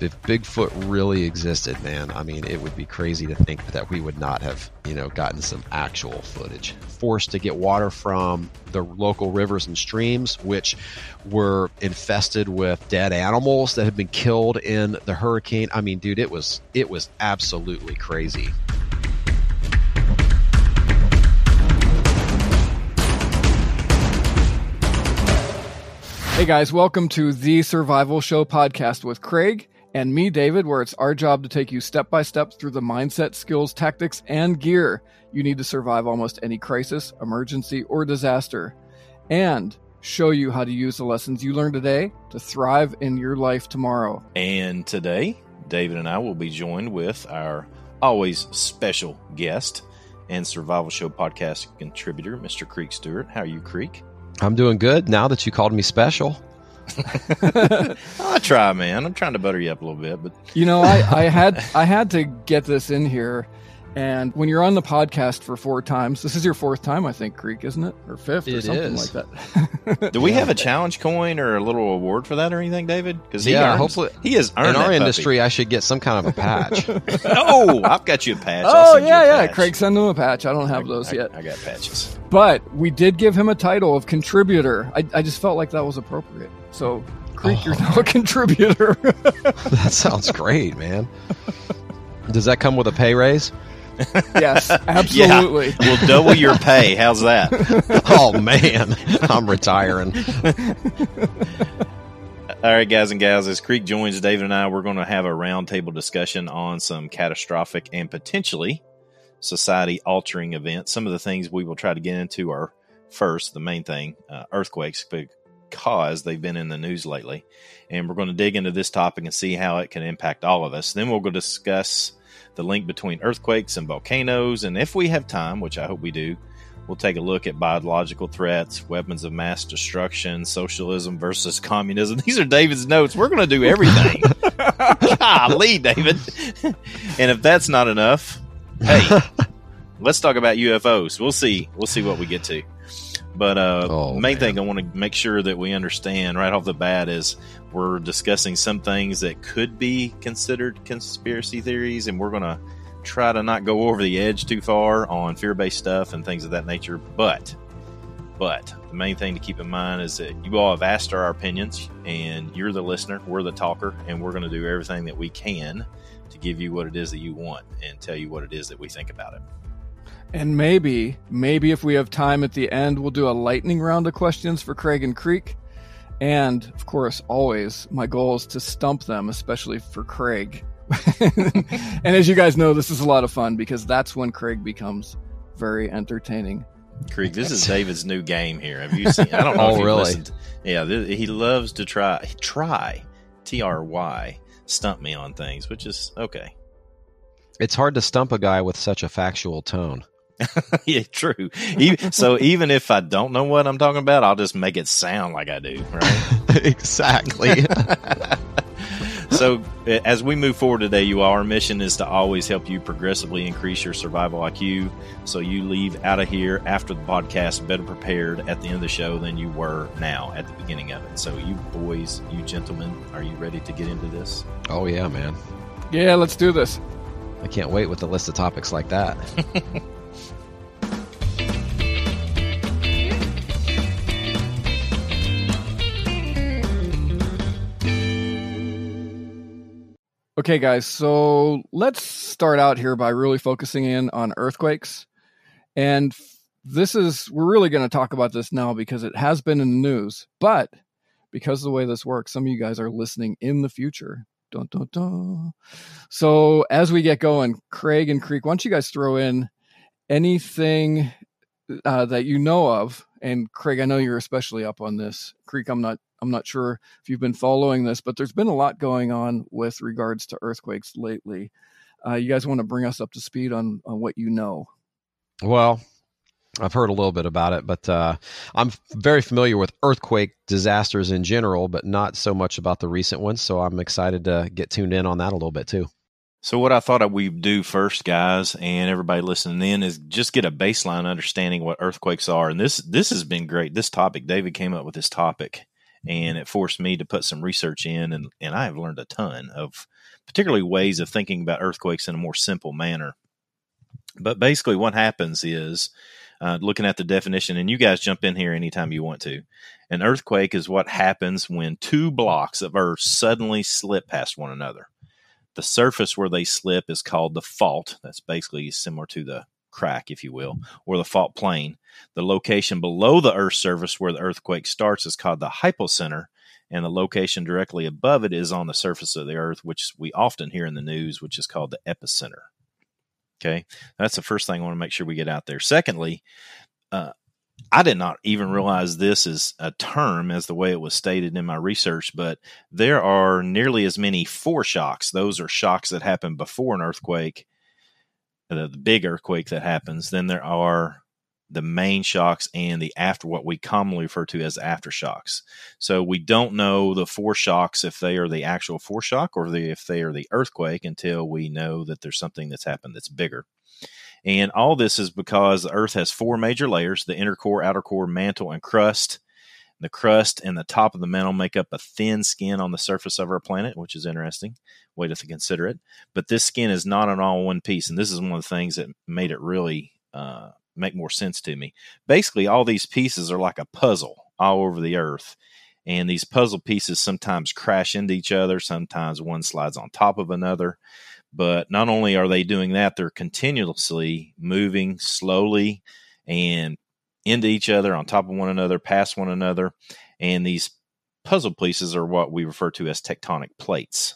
If Bigfoot really existed, man, I mean, it would be crazy to think that we would not have, you know, gotten some actual footage. Forced to get water from the local rivers and streams, which were infested with dead animals that had been killed in the hurricane. I mean, dude, it was it was absolutely crazy. Hey guys, welcome to the Survival Show podcast with Craig and me, David, where it's our job to take you step by step through the mindset, skills, tactics, and gear you need to survive almost any crisis, emergency, or disaster, and show you how to use the lessons you learned today to thrive in your life tomorrow. And today, David and I will be joined with our always special guest and Survival Show podcast contributor, Mr. Creek Stewart. How are you, Creek? I'm doing good now that you called me special. I try, man. I'm trying to butter you up a little bit, but you know, I, I had I had to get this in here. And when you're on the podcast for four times, this is your fourth time, I think, Creek, isn't it, or fifth, or It something is. like that? do we have a challenge coin or a little award for that or anything, David? Because he Yeah, earns- hopefully- he has earned In our puppy. industry, I should get some kind of a patch. oh, I've got you a patch. Oh yeah, a yeah. patch. Craig, send him a patch. I don't have I- those I- yet, I got patches. but we did give him a title of contributor. I, I just felt like that was appropriate. So, Creek, you're Oh. now a contributor. that sounds great, man. Does that come with a pay raise? yes, absolutely. We'll double your pay. How's that? Oh man, I'm retiring. All right, guys and gals, as Creek joins David and I, we're going to have a roundtable discussion on some catastrophic and potentially society altering events. Some of the things we will try to get into are first, the main thing, uh, earthquakes, because they've been in the news lately. And we're going to dig into this topic and see how it can impact all of us. Then we'll go discuss the link between earthquakes and volcanoes. And if we have time, which I hope we do, We'll take a look at biological threats, weapons of mass destruction, socialism versus communism. These are David's notes. We're going to do everything. Golly, David. and if that's not enough, hey, let's talk about UFOs. We'll see. We'll see what we get to. But uh, Oh, main man. thing I want to make sure that we understand right off the bat is we're discussing some things that could be considered conspiracy theories, and we're going to try to not go over the edge too far on fear-based stuff and things of that nature. But, but the main thing to keep in mind is that you all have asked our opinions, and you're the listener, we're the talker, and we're going to do everything that we can to give you what it is that you want and tell you what it is that we think about it. And maybe, maybe if we have time at the end, we'll do a lightning round of questions for Craig and Creek. And of course, always, my goal is to stump them, especially for Craig. and as you guys know, this is a lot of fun because that's when Craig becomes very entertaining. Craig, this is David's new game here. Have you seen? I don't know Oh, if you've really? listened. Yeah, th- he loves to try try T R Y stump me on things, which is okay. It's hard to stump a guy with such a factual tone. yeah, true. Even, so even if I don't know what I'm talking about, I'll just make it sound like I do, right? exactly. so as we move forward today, you all, our mission is to always help you progressively increase your survival IQ. So you leave out of here after the podcast better prepared at the end of the show than you were now at the beginning of it. So you boys, you gentlemen, are you ready to get into this? oh yeah, man. Yeah, let's do this. I can't wait with a list of topics like that. Okay, guys, so let's start out here by really focusing in on earthquakes. And this is, we're really going to talk about this now because it has been in the news. But because of the way this works, some of you guys are listening in the future. Dun, dun, dun. So as we get going, Craig and Creek, why don't you guys throw in anything uh, that you know of and Craig, I know you're especially up on this. Creek, I'm not I'm not sure if you've been following this, but there's been a lot going on with regards to earthquakes lately. Uh, you guys want to bring us up to speed on, on what you know? Well, I've heard a little bit about it, but uh, I'm very familiar with earthquake disasters in general, but not so much about the recent ones. So I'm excited to get tuned in on that a little bit too. So, what I thought we'd do first, guys, and everybody listening in, is just get a baseline understanding what earthquakes are. And this this has been great. This topic, David came up with this topic, and it forced me to put some research in, and and I have learned a ton of, particularly ways of thinking about earthquakes in a more simple manner. But basically, what happens is, uh, looking at the definition, and you guys jump in here anytime you want to. An earthquake is what happens when two blocks of earth suddenly slip past one another the surface where they slip is called the fault. That's basically similar to the crack, if you will, or the fault plane. The location below the Earth's surface where the earthquake starts is called the hypocenter, and the location directly above it is on the surface of the Earth, which we often hear in the news, which is called the epicenter. Okay, that's the first thing I want to make sure we get out there. Secondly, uh, I did not even realize this is a term as the way it was stated in my research, but there are nearly as many foreshocks. Those are shocks that happen before an earthquake, uh, the, the big earthquake that happens. Then there are the main shocks and the after what we commonly refer to as aftershocks. So we don't know the foreshocks if they are the actual foreshock or the, if they are the earthquake until we know that there's something that's happened that's bigger. And all this is because the Earth has four major layers the inner core, outer core, mantle, and crust. The crust and the top of the mantle make up a thin skin on the surface of our planet, which is interesting. Way to consider it. But this skin is not an all one piece. And this is one of the things that made it really uh, make more sense to me. Basically, all these pieces are like a puzzle all over the Earth. And these puzzle pieces sometimes crash into each other, sometimes one slides on top of another. But not only are they doing that, they're continuously moving slowly and into each other, on top of one another, past one another. And these puzzle pieces are what we refer to as tectonic plates.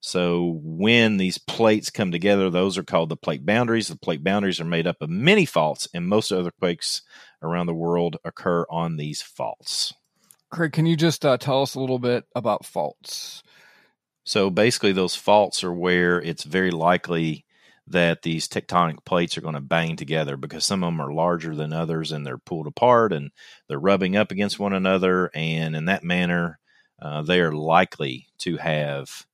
So when these plates come together, those are called the plate boundaries. The plate boundaries are made up of many faults, and most earthquakes around the world occur on these faults. Craig, can you just uh, tell us a little bit about faults? So basically, those faults are where it's very likely that these tectonic plates are going to bang together because some of them are larger than others and they're pulled apart and they're rubbing up against one another. And in that manner, uh, they are likely to have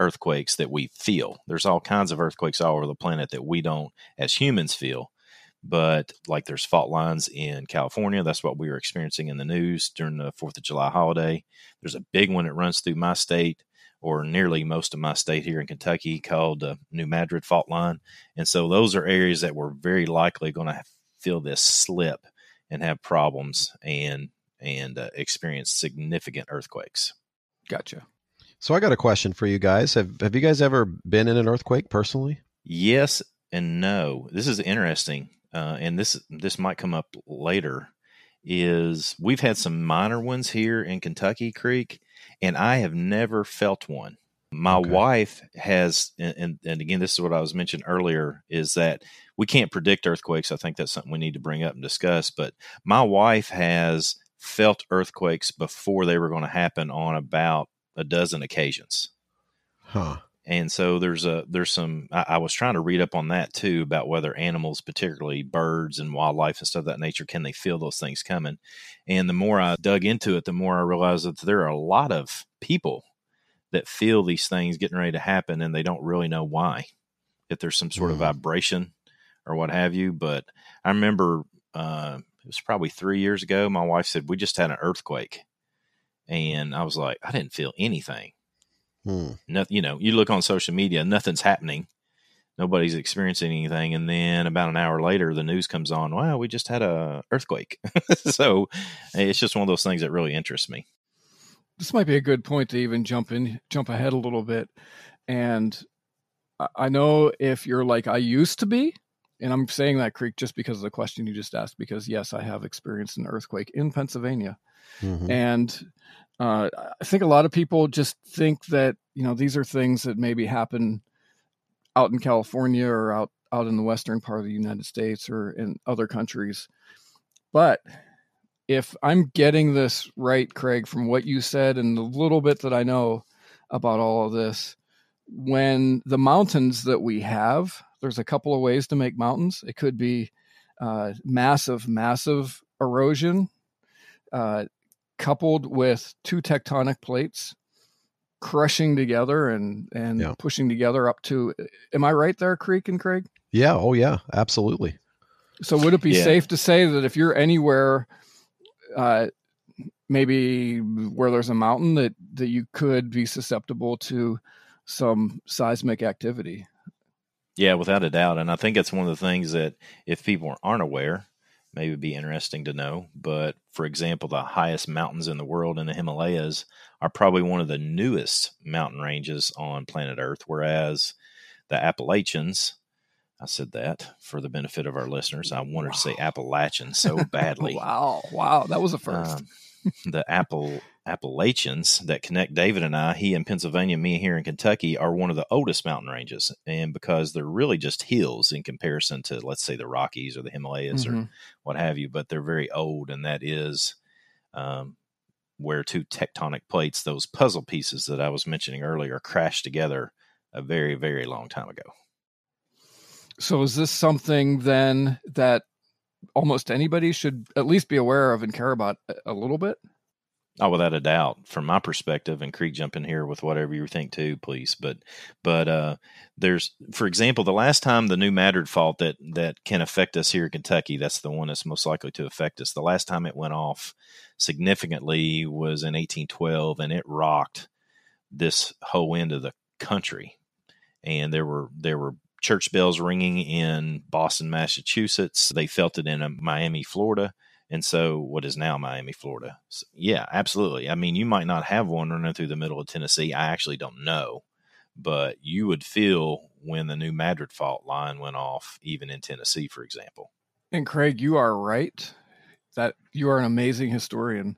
earthquakes that we feel. There's all kinds of earthquakes all over the planet that we don't, as humans, feel. But like there's fault lines in California. That's what we were experiencing in the news during the 4th of July holiday. There's a big one that runs through my state or nearly most of my state here in Kentucky called the New Madrid fault line. And so those are areas that we're very likely going to feel this slip and have problems and and uh, experience significant earthquakes. Gotcha. So I got a question for you guys. Have have you guys ever been in an earthquake personally? Yes and no. This is interesting, uh, and this this might come up later. Is we've had some minor ones here in Kentucky Creek, and I have never felt one. My okay. wife has, and, and again, this is what I was mentioned earlier, is that we can't predict earthquakes. I think that's something we need to bring up and discuss. But my wife has felt earthquakes before they were going to happen on about a dozen occasions. Huh. And so there's a there's some I, I, was trying to read up on that too about whether animals, particularly birds and wildlife and stuff of that nature, can they feel those things coming? And the more I dug into it, the more I realized that there are a lot of people that feel these things getting ready to happen and they don't really know why. If there's some sort mm. of mm-hmm. vibration or what have you. But I remember uh, it was probably three years ago. My wife said we just had an earthquake, and I was like, I didn't feel anything. Hmm. Nothing, you know, you look on social media, nothing's happening. Nobody's experiencing anything, and then about an hour later, the news comes on. Wow, we just had a earthquake. so it's just one of those things that really interests me. This might be a good point to even jump in, jump ahead a little bit. And I know if you're like I used to be, and I'm saying that Creek just because of the question you just asked, because yes, I have experienced an earthquake in Pennsylvania, mm-hmm. and uh, I think a lot of people just think that you know these are things that maybe happen out in California or out out in the western part of the United States or in other countries. But if I'm getting this right, Craig, from what you said and the little bit that I know about all of this, when the mountains that we have, there's a couple of ways to make mountains. It could be uh, massive, massive erosion, uh, coupled with two tectonic plates crushing together and and yeah. pushing together up to. Am I right there, Creek and Craig? Yeah. Oh, yeah. Absolutely. So would it be yeah. safe to say that if you're anywhere, uh, maybe where there's a mountain, that that you could be susceptible to some seismic activity? Yeah, without a doubt. And I think it's one of the things that if people aren't aware, maybe be interesting to know. But for example, the highest mountains in the world in the Himalayas are probably one of the newest mountain ranges on planet Earth, whereas the Appalachians, I said that for the benefit of our listeners. I wanted wow. to say Appalachian so badly. wow, wow, that was a first. Um, the Apple Appalachians that connect David and I, he in Pennsylvania, me here in Kentucky, are one of the oldest mountain ranges. And because they're really just hills in comparison to, let's say, the Rockies or the Himalayas mm-hmm. or what have you, but they're very old. And that is um, where two tectonic plates, those puzzle pieces that I was mentioning earlier, crashed together a very, very long time ago. So, is this something then that almost anybody should at least be aware of and care about a little bit? Oh, without a doubt. From my perspective, and Creek, jump in here with whatever you think too, please. But, but uh, there's, for example, the last time the New Madrid fault that that can affect us here in Kentucky, that's the one that's most likely to affect us. The last time it went off significantly was in 1812, and it rocked this whole end of the country. And there were there were church bells ringing in Boston, Massachusetts. They felt it in uh, Miami, Florida and so what is now Miami, Florida. So, yeah, absolutely. I mean, you might not have one running through the middle of Tennessee. I actually don't know, but you would feel when the new Madrid fault line went off, even in Tennessee, for example. And Craig, you are right. That you are an amazing historian.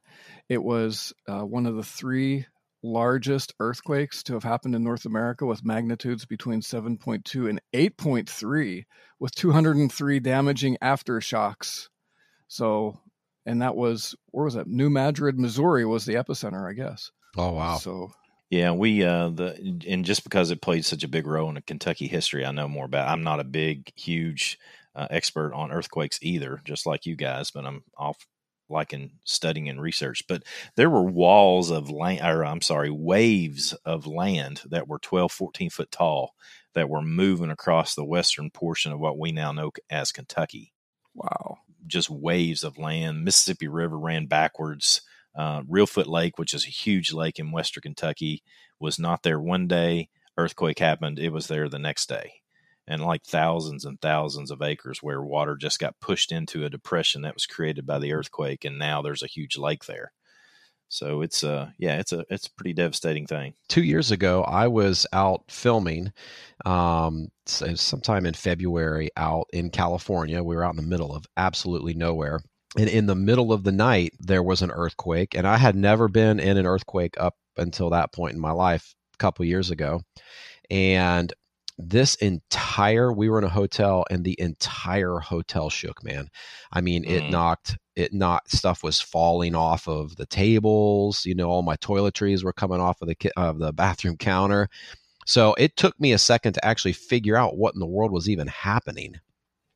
It was uh, one of the three largest earthquakes to have happened in North America with magnitudes between 7.2 and 8.3, with 203 damaging aftershocks so, and that was where was that? New Madrid, Missouri was the epicenter, I guess. Oh wow! So yeah, we uh the and just because it played such a big role in Kentucky history, I know more about. I'm not a big, huge uh, expert on earthquakes either, just like you guys, but I'm off like in studying and research. But there were walls of land, or I'm sorry, waves of land that were 12, 14 foot tall that were moving across the western portion of what we now know as Kentucky. Wow just waves of land. Mississippi River ran backwards. Uh, Reelfoot Lake, which is a huge lake in western Kentucky, was not there one day. Earthquake happened. It was there the next day. And like thousands and thousands of acres where water just got pushed into a depression that was created by the earthquake. And now there's a huge lake there. So it's uh yeah, it's a it's a pretty devastating thing. Two years ago, I was out filming, um, sometime in February, out in California. We were out in the middle of absolutely nowhere, and in the middle of the night, there was an earthquake, and I had never been in an earthquake up until that point in my life, a couple years ago, and this entire we were in a hotel and the entire hotel shook man i mean it mm. knocked it not stuff was falling off of the tables you know all my toiletries were coming off of the of the bathroom counter so it took me a second to actually figure out what in the world was even happening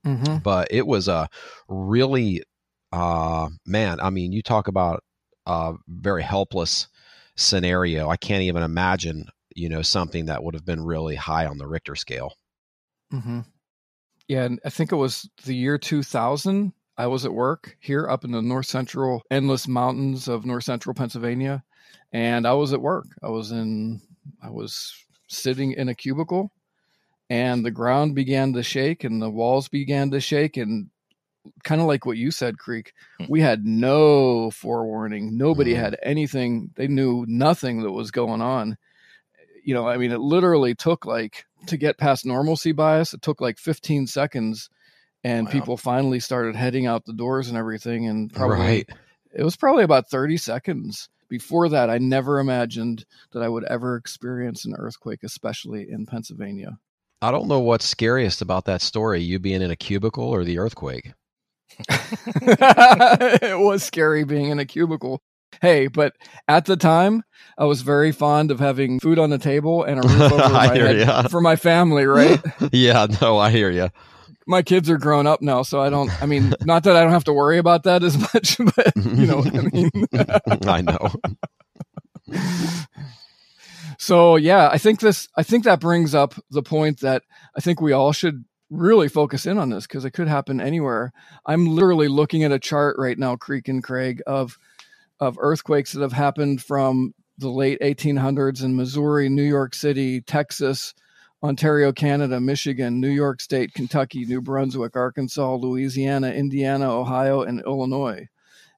mm-hmm. but it was a really uh man i mean you talk about a very helpless scenario i can't even imagine you know, something that would have been really high on the Richter scale. Mm-hmm. Yeah, and I think it was the year 2000. I was at work here up in the north central endless mountains of north central Pennsylvania, and I was at work. I was in, I was sitting in a cubicle, and the ground began to shake, and the walls began to shake, and kind of like what you said, Creek, hmm. we had no forewarning. Nobody mm. had anything. They knew nothing that was going on you know, I mean, it literally took like to get past normalcy bias, it took like 15 seconds and wow. people finally started heading out the doors and everything. And probably right. it was probably about 30 seconds. Before that, I never imagined that I would ever experience an earthquake, especially in Pennsylvania. I don't know what's scariest about that story, you being in a cubicle or the earthquake. it was scary being in a cubicle. Hey, but at the time, I was very fond of having food on the table and a roof over my head ya. for my family, right? yeah, no, I hear you. my kids are grown up now, so I don't. I mean, not that I don't have to worry about that as much, but you know what I mean. I know. so yeah, I think this. I think that brings up the point that I think we all should really focus in on this because it could happen anywhere. I'm literally looking at a chart right now, Creek and Craig, of of earthquakes that have happened from the late 1800s in Missouri, New York City, Texas, Ontario, Canada, Michigan, New York State, Kentucky, New Brunswick, Arkansas, Louisiana, Indiana, Ohio, and Illinois.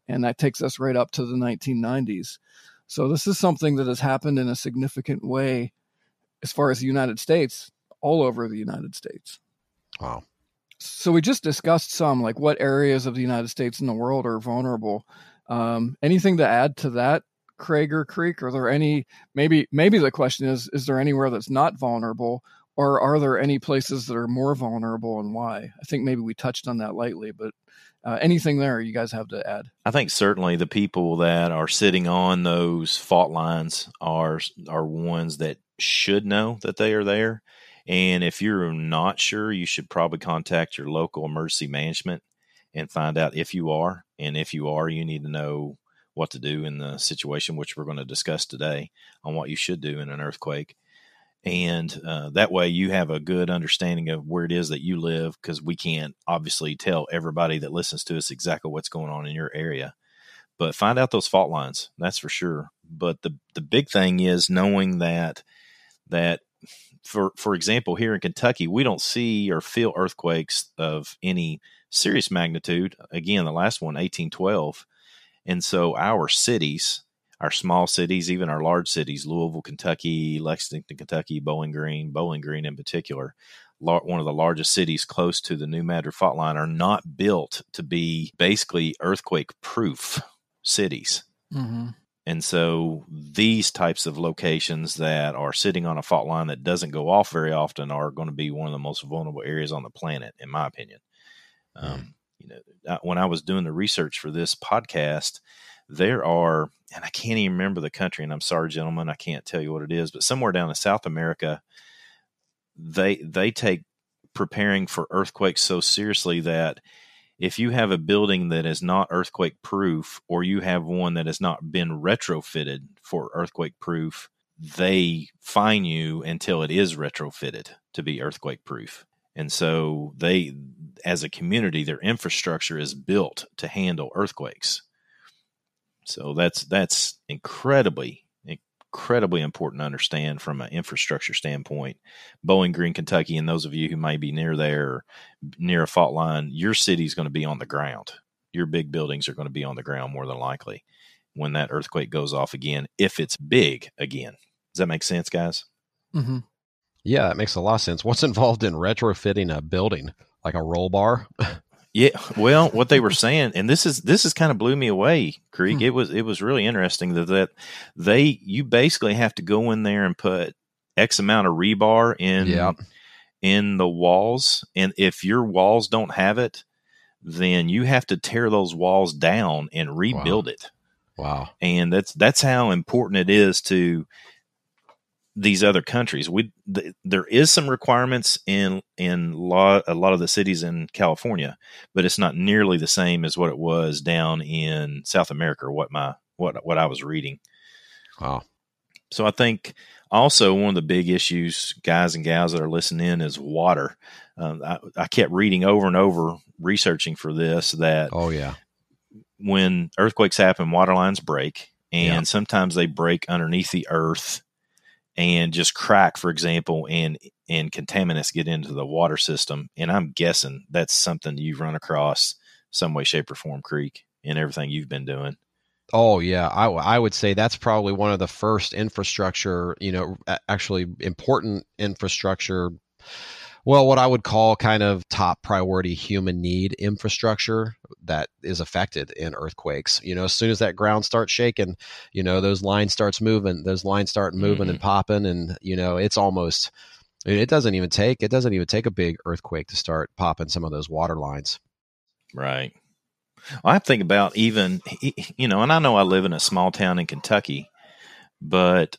And that takes us right up to the 1990s. So this is something that has happened in a significant way as far as the United States, all over the United States. Wow. So we just discussed some, like what areas of the United States and the world are vulnerable. Um, anything to add to that, Craig Creek? Are there any? Maybe maybe the question is: Is there anywhere that's not vulnerable, or are there any places that are more vulnerable, and why? I think maybe we touched on that lightly, but uh, anything there you guys have to add? I think certainly the people that are sitting on those fault lines are are ones that should know that they are there. And if you're not sure, you should probably contact your local emergency management and find out if you are. And if you are, you need to know what to do in the situation, which we're going to discuss today on what you should do in an earthquake. And uh, that way you have a good understanding of where it is that you live because we can't obviously tell everybody that listens to us exactly what's going on in your area. But find out those fault lines, that's for sure. But the, the big thing is knowing that that for for example, here in Kentucky, we don't see or feel earthquakes of any serious magnitude. Again, the last one, 1812. And so our cities, our small cities, even our large cities, Louisville, Kentucky, Lexington, Kentucky, Bowling Green, Bowling Green in particular, one of the largest cities close to the New Madrid fault line, are not built to be basically earthquake proof cities. Mm-hmm. And so these types of locations that are sitting on a fault line that doesn't go off very often are going to be one of the most vulnerable areas on the planet, in my opinion. Um, you know, when I was doing the research for this podcast, there are, and I can't even remember the country, and I'm sorry, gentlemen, I can't tell you what it is, but somewhere down in South America, they they take preparing for earthquakes so seriously that if you have a building that is not earthquake proof or you have one that has not been retrofitted for earthquake proof, they fine you until it is retrofitted to be earthquake proof. And so they as a community their infrastructure is built to handle earthquakes. So that's that's incredibly incredibly important to understand from an infrastructure standpoint. Bowling Green, Kentucky, and those of you who may be near there, near a fault line, your city is going to be on the ground. Your big buildings are going to be on the ground more than likely when that earthquake goes off again, if it's big again. Does that make sense, guys? Mm-hmm. Yeah, that makes a lot of sense. What's involved in retrofitting a building, like a roll bar? Yeah, well, what they were saying, and this is this is kind of blew me away, Creek. Hmm. It was it was really interesting that that they you basically have to go in there and put X amount of rebar in Yep. in the walls, and if your walls don't have it, then you have to tear those walls down and rebuild it. Wow. And that's that's how important it is to these other countries. We th- there is some requirements in in lot, a lot of the cities in California, but it's not nearly the same as what it was down in South America. Or what my what what I was reading. Wow. So I think also one of the big issues, guys and gals that are listening in, is water. Um, I, I kept reading over and over, researching for this that Oh yeah. when earthquakes happen, water lines break, and Yeah. sometimes they break underneath the earth and just crack, for example, and and contaminants get into the water system. And I'm guessing that's something you've run across some way, shape, or form, Creek, in everything you've been doing. Oh yeah, I, I would say that's probably one of the first infrastructure, you know, actually important infrastructure. Well, what I would call kind of top priority human need infrastructure that is affected in earthquakes. You know, as soon as that ground starts shaking, you know, those lines starts moving, those lines start moving and mm-hmm. popping, and you know, it's almost. It doesn't even take it doesn't even take a big earthquake to start popping some of those water lines. Right. Well, I think about even, you know, and I know I live in a small town in Kentucky, but,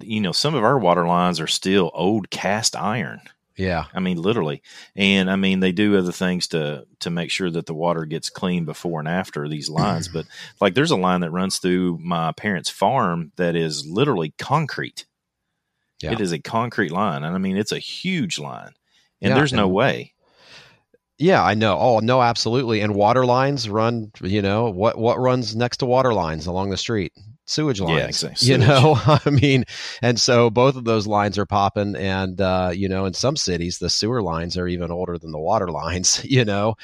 you know, some of our water lines are still old cast iron. Yeah. I mean, literally. And I mean, they do other things to, to make sure that the water gets clean before and after these lines. but like there's a line that runs through my parents' farm that is literally concrete. Yeah. It is a concrete line. And I mean, it's a huge line. And yeah, there's no way yeah, I know. Oh, no, absolutely. And water lines run, you know, what what runs next to water lines along the street? Sewage lines. Yeah, exactly. You know, I mean, and so both of those lines are popping and uh, you know, in some cities the sewer lines are even older than the water lines, you know.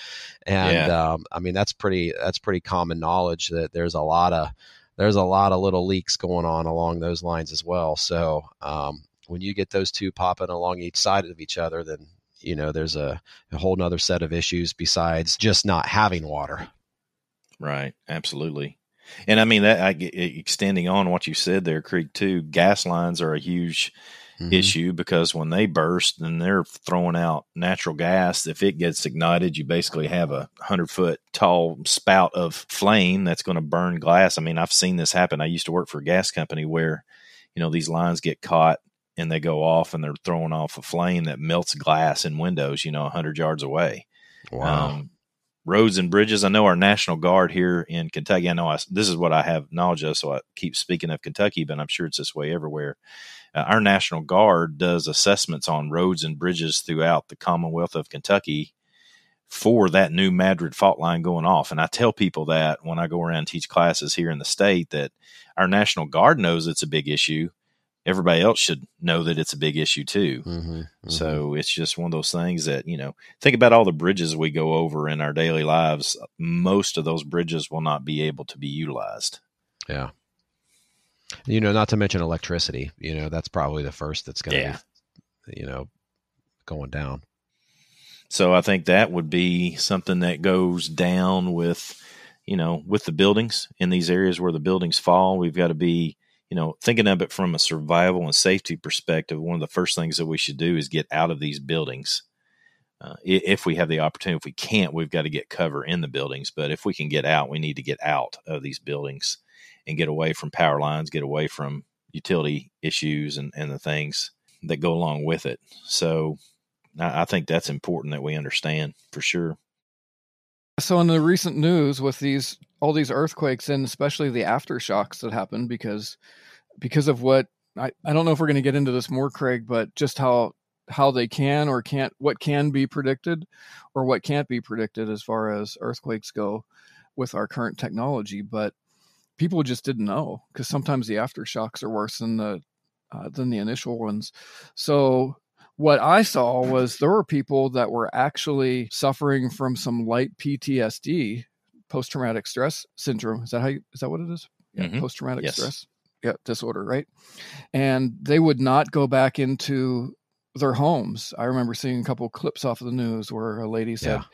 And yeah. um, I mean, that's pretty that's pretty common knowledge that there's a lot of there's a lot of little leaks going on along those lines as well. So, um, when you get those two popping along each side of each other, then you know there's a, a whole nother set of issues besides just not having water right absolutely and i mean that I, extending on what you said there creek too gas lines are a huge mm-hmm. issue because when they burst and they're throwing out natural gas if it gets ignited you basically have a 100 foot tall spout of flame that's going to burn glass i mean i've seen this happen i used to work for a gas company where you know these lines get caught and they go off and they're throwing off a flame that melts glass in windows, you know, 100 yards away. Wow. Um, roads and bridges. I know our National Guard here in Kentucky. I know I, this is what I have knowledge of, so I keep speaking of Kentucky, but I'm sure it's this way everywhere. Uh, our National Guard does assessments on roads and bridges throughout the Commonwealth of Kentucky for that new Madrid fault line going off. And I tell people that when I go around and teach classes here in the state that our National Guard knows it's a big issue everybody else should know that it's a big issue too. Mm-hmm, mm-hmm. So it's just one of those things that, you know, think about all the bridges we go over in our daily lives. Most of those bridges will not be able to be utilized. Yeah. You know, not to mention electricity, you know, that's probably the first that's going to yeah. be, you know, going down. So I think that would be something that goes down with, you know, with the buildings in these areas where the buildings fall. We've got to be you know, thinking of it from a survival and safety perspective, one of the first things that we should do is get out of these buildings. Uh, if we have the opportunity, if we can't, we've got to get cover in the buildings. But if we can get out, we need to get out of these buildings and get away from power lines, get away from utility issues and, and the things that go along with it. So I, I think that's important that we understand for sure. So in the recent news with these all these earthquakes and especially the aftershocks that happened because because of what I, I don't know if we're going to get into this more Craig but just how how they can or can't what can be predicted or what can't be predicted as far as earthquakes go with our current technology but people just didn't know because sometimes the aftershocks are worse than the uh, than the initial ones. So what I saw was there were people that were actually suffering from some light PTSD, post traumatic stress syndrome. Is that how you, is that what it is? Yeah, mm-hmm. post traumatic yes. stress yeah, disorder, right? And they would not go back into their homes. I remember seeing a couple clips off of the news where a lady said, yeah.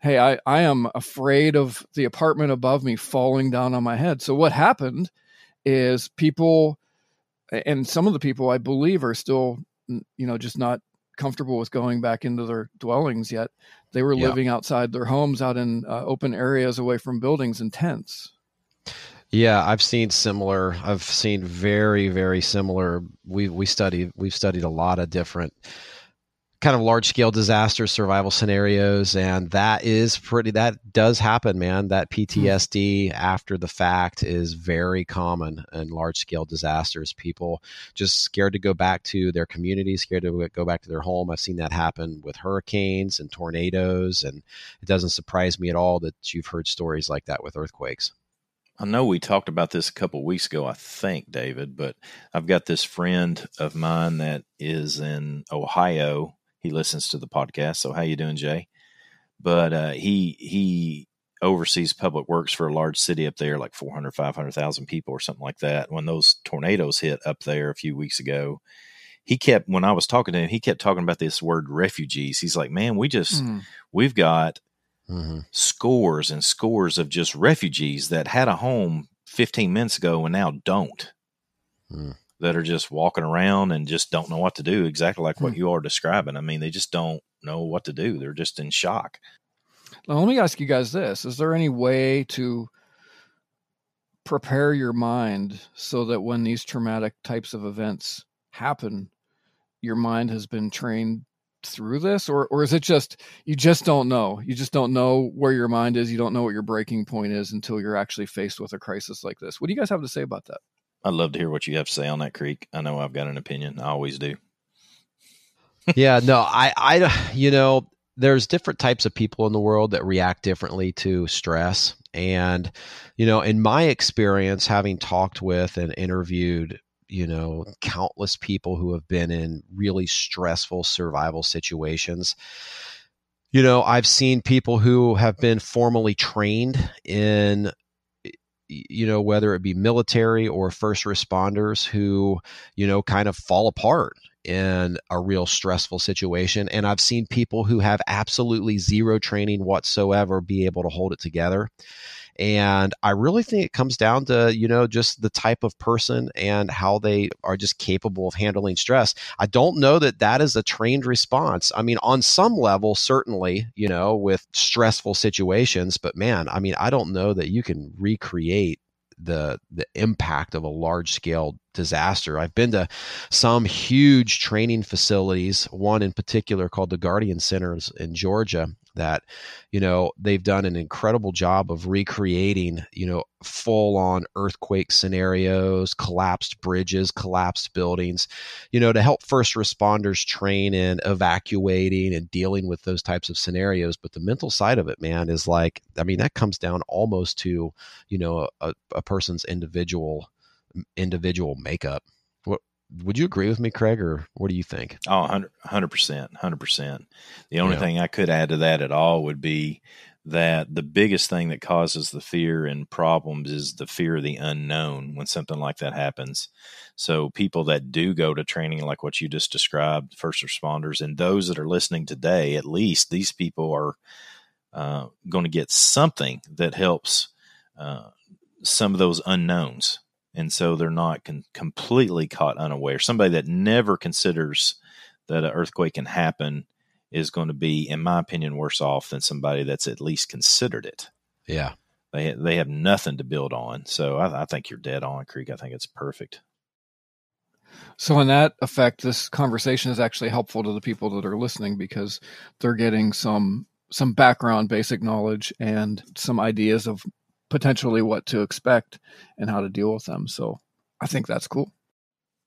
Hey, I, I am afraid of the apartment above me falling down on my head. So what happened is people and some of the people I believe are still you know just not comfortable with going back into their dwellings yet. They were yeah. living outside their homes, out in uh, open areas away from buildings and tents. Yeah, I've seen similar. I've seen very, very similar. We we studied we've studied a lot of different kind of large scale disaster survival scenarios and that is pretty that does happen man. That hmm. PTSD after the fact is very common in large scale disasters. People just scared to go back to their community scared to go back to their home. I've seen that happen with hurricanes and tornadoes and it doesn't surprise me at all that you've heard stories like that with earthquakes. I know we talked about this a couple weeks ago, I think, David, but I've got this friend of mine that is in Ohio he listens to the podcast. So how you doing, Jay? But uh, he he oversees public works for a large city up there, like 400, 500,000 people or something like that. When those tornadoes hit up there a few weeks ago, he kept when I was talking to him, he kept talking about this word refugees. He's like, "Man, we just mm. we've got mm-hmm. scores and scores of just refugees that had a home 15 minutes ago and now don't." Mm that are just walking around and just don't know what to do, exactly like what hmm. you are describing. I mean, they just don't know what to do. They're just in shock. Now, let me ask you guys this Is there any way to prepare your mind so that when these traumatic types of events happen, your mind has been trained through this or or is it just you just don't know you just don't know where your mind is you don't know what your breaking point is until you're actually faced with a crisis like this what do you guys have to say about that i'd love to hear what you have to say on that creek. I know i've got an opinion. I always do. Yeah no i i you know there's different types of people in the world that react differently to stress. And, you know, in my experience, having talked with and interviewed, you know, countless people who have been in really stressful survival situations, you know, I've seen people who have been formally trained in you know whether it be military or first responders who you know kind of fall apart in a real stressful situation. And I've seen people who have absolutely zero training whatsoever be able to hold it together. And I really think it comes down to, you know, just the type of person and how they are just capable of handling stress. I don't know that that is a trained response. I mean, on some level, certainly, you know, with stressful situations, but man, I mean, I don't know that you can recreate the the impact of a large scale disaster. I've been to some huge training facilities, one in particular called the Guardian Centers in Georgia, that you know they've done an incredible job of recreating you know full on earthquake scenarios collapsed bridges collapsed buildings you know to help first responders train in evacuating and dealing with those types of scenarios. But the mental side of it man is like i mean that comes down almost to you know a, a person's individual individual makeup would you agree with me, Craig, or what do you think? Oh, 100 percent, hundred percent. The only yeah. thing I could add to that at all would be that the biggest thing that causes the fear and problems is the fear of the unknown when something like that happens. So people that do go to training like what you just described, first responders, and those that are listening today, at least these people are uh, going to get something that helps uh, some of those unknowns and so they're not con- completely caught unaware. Somebody that never considers that an earthquake can happen is going to be, in my opinion, worse off than somebody that's at least considered it. Yeah, they they have nothing to build on. So I, I think you're dead on, Creek. I think it's perfect. So, in that effect, this conversation is actually helpful to the people that are listening because they're getting some some background, basic knowledge, and some ideas of potentially what to expect and how to deal with them. So I think that's cool.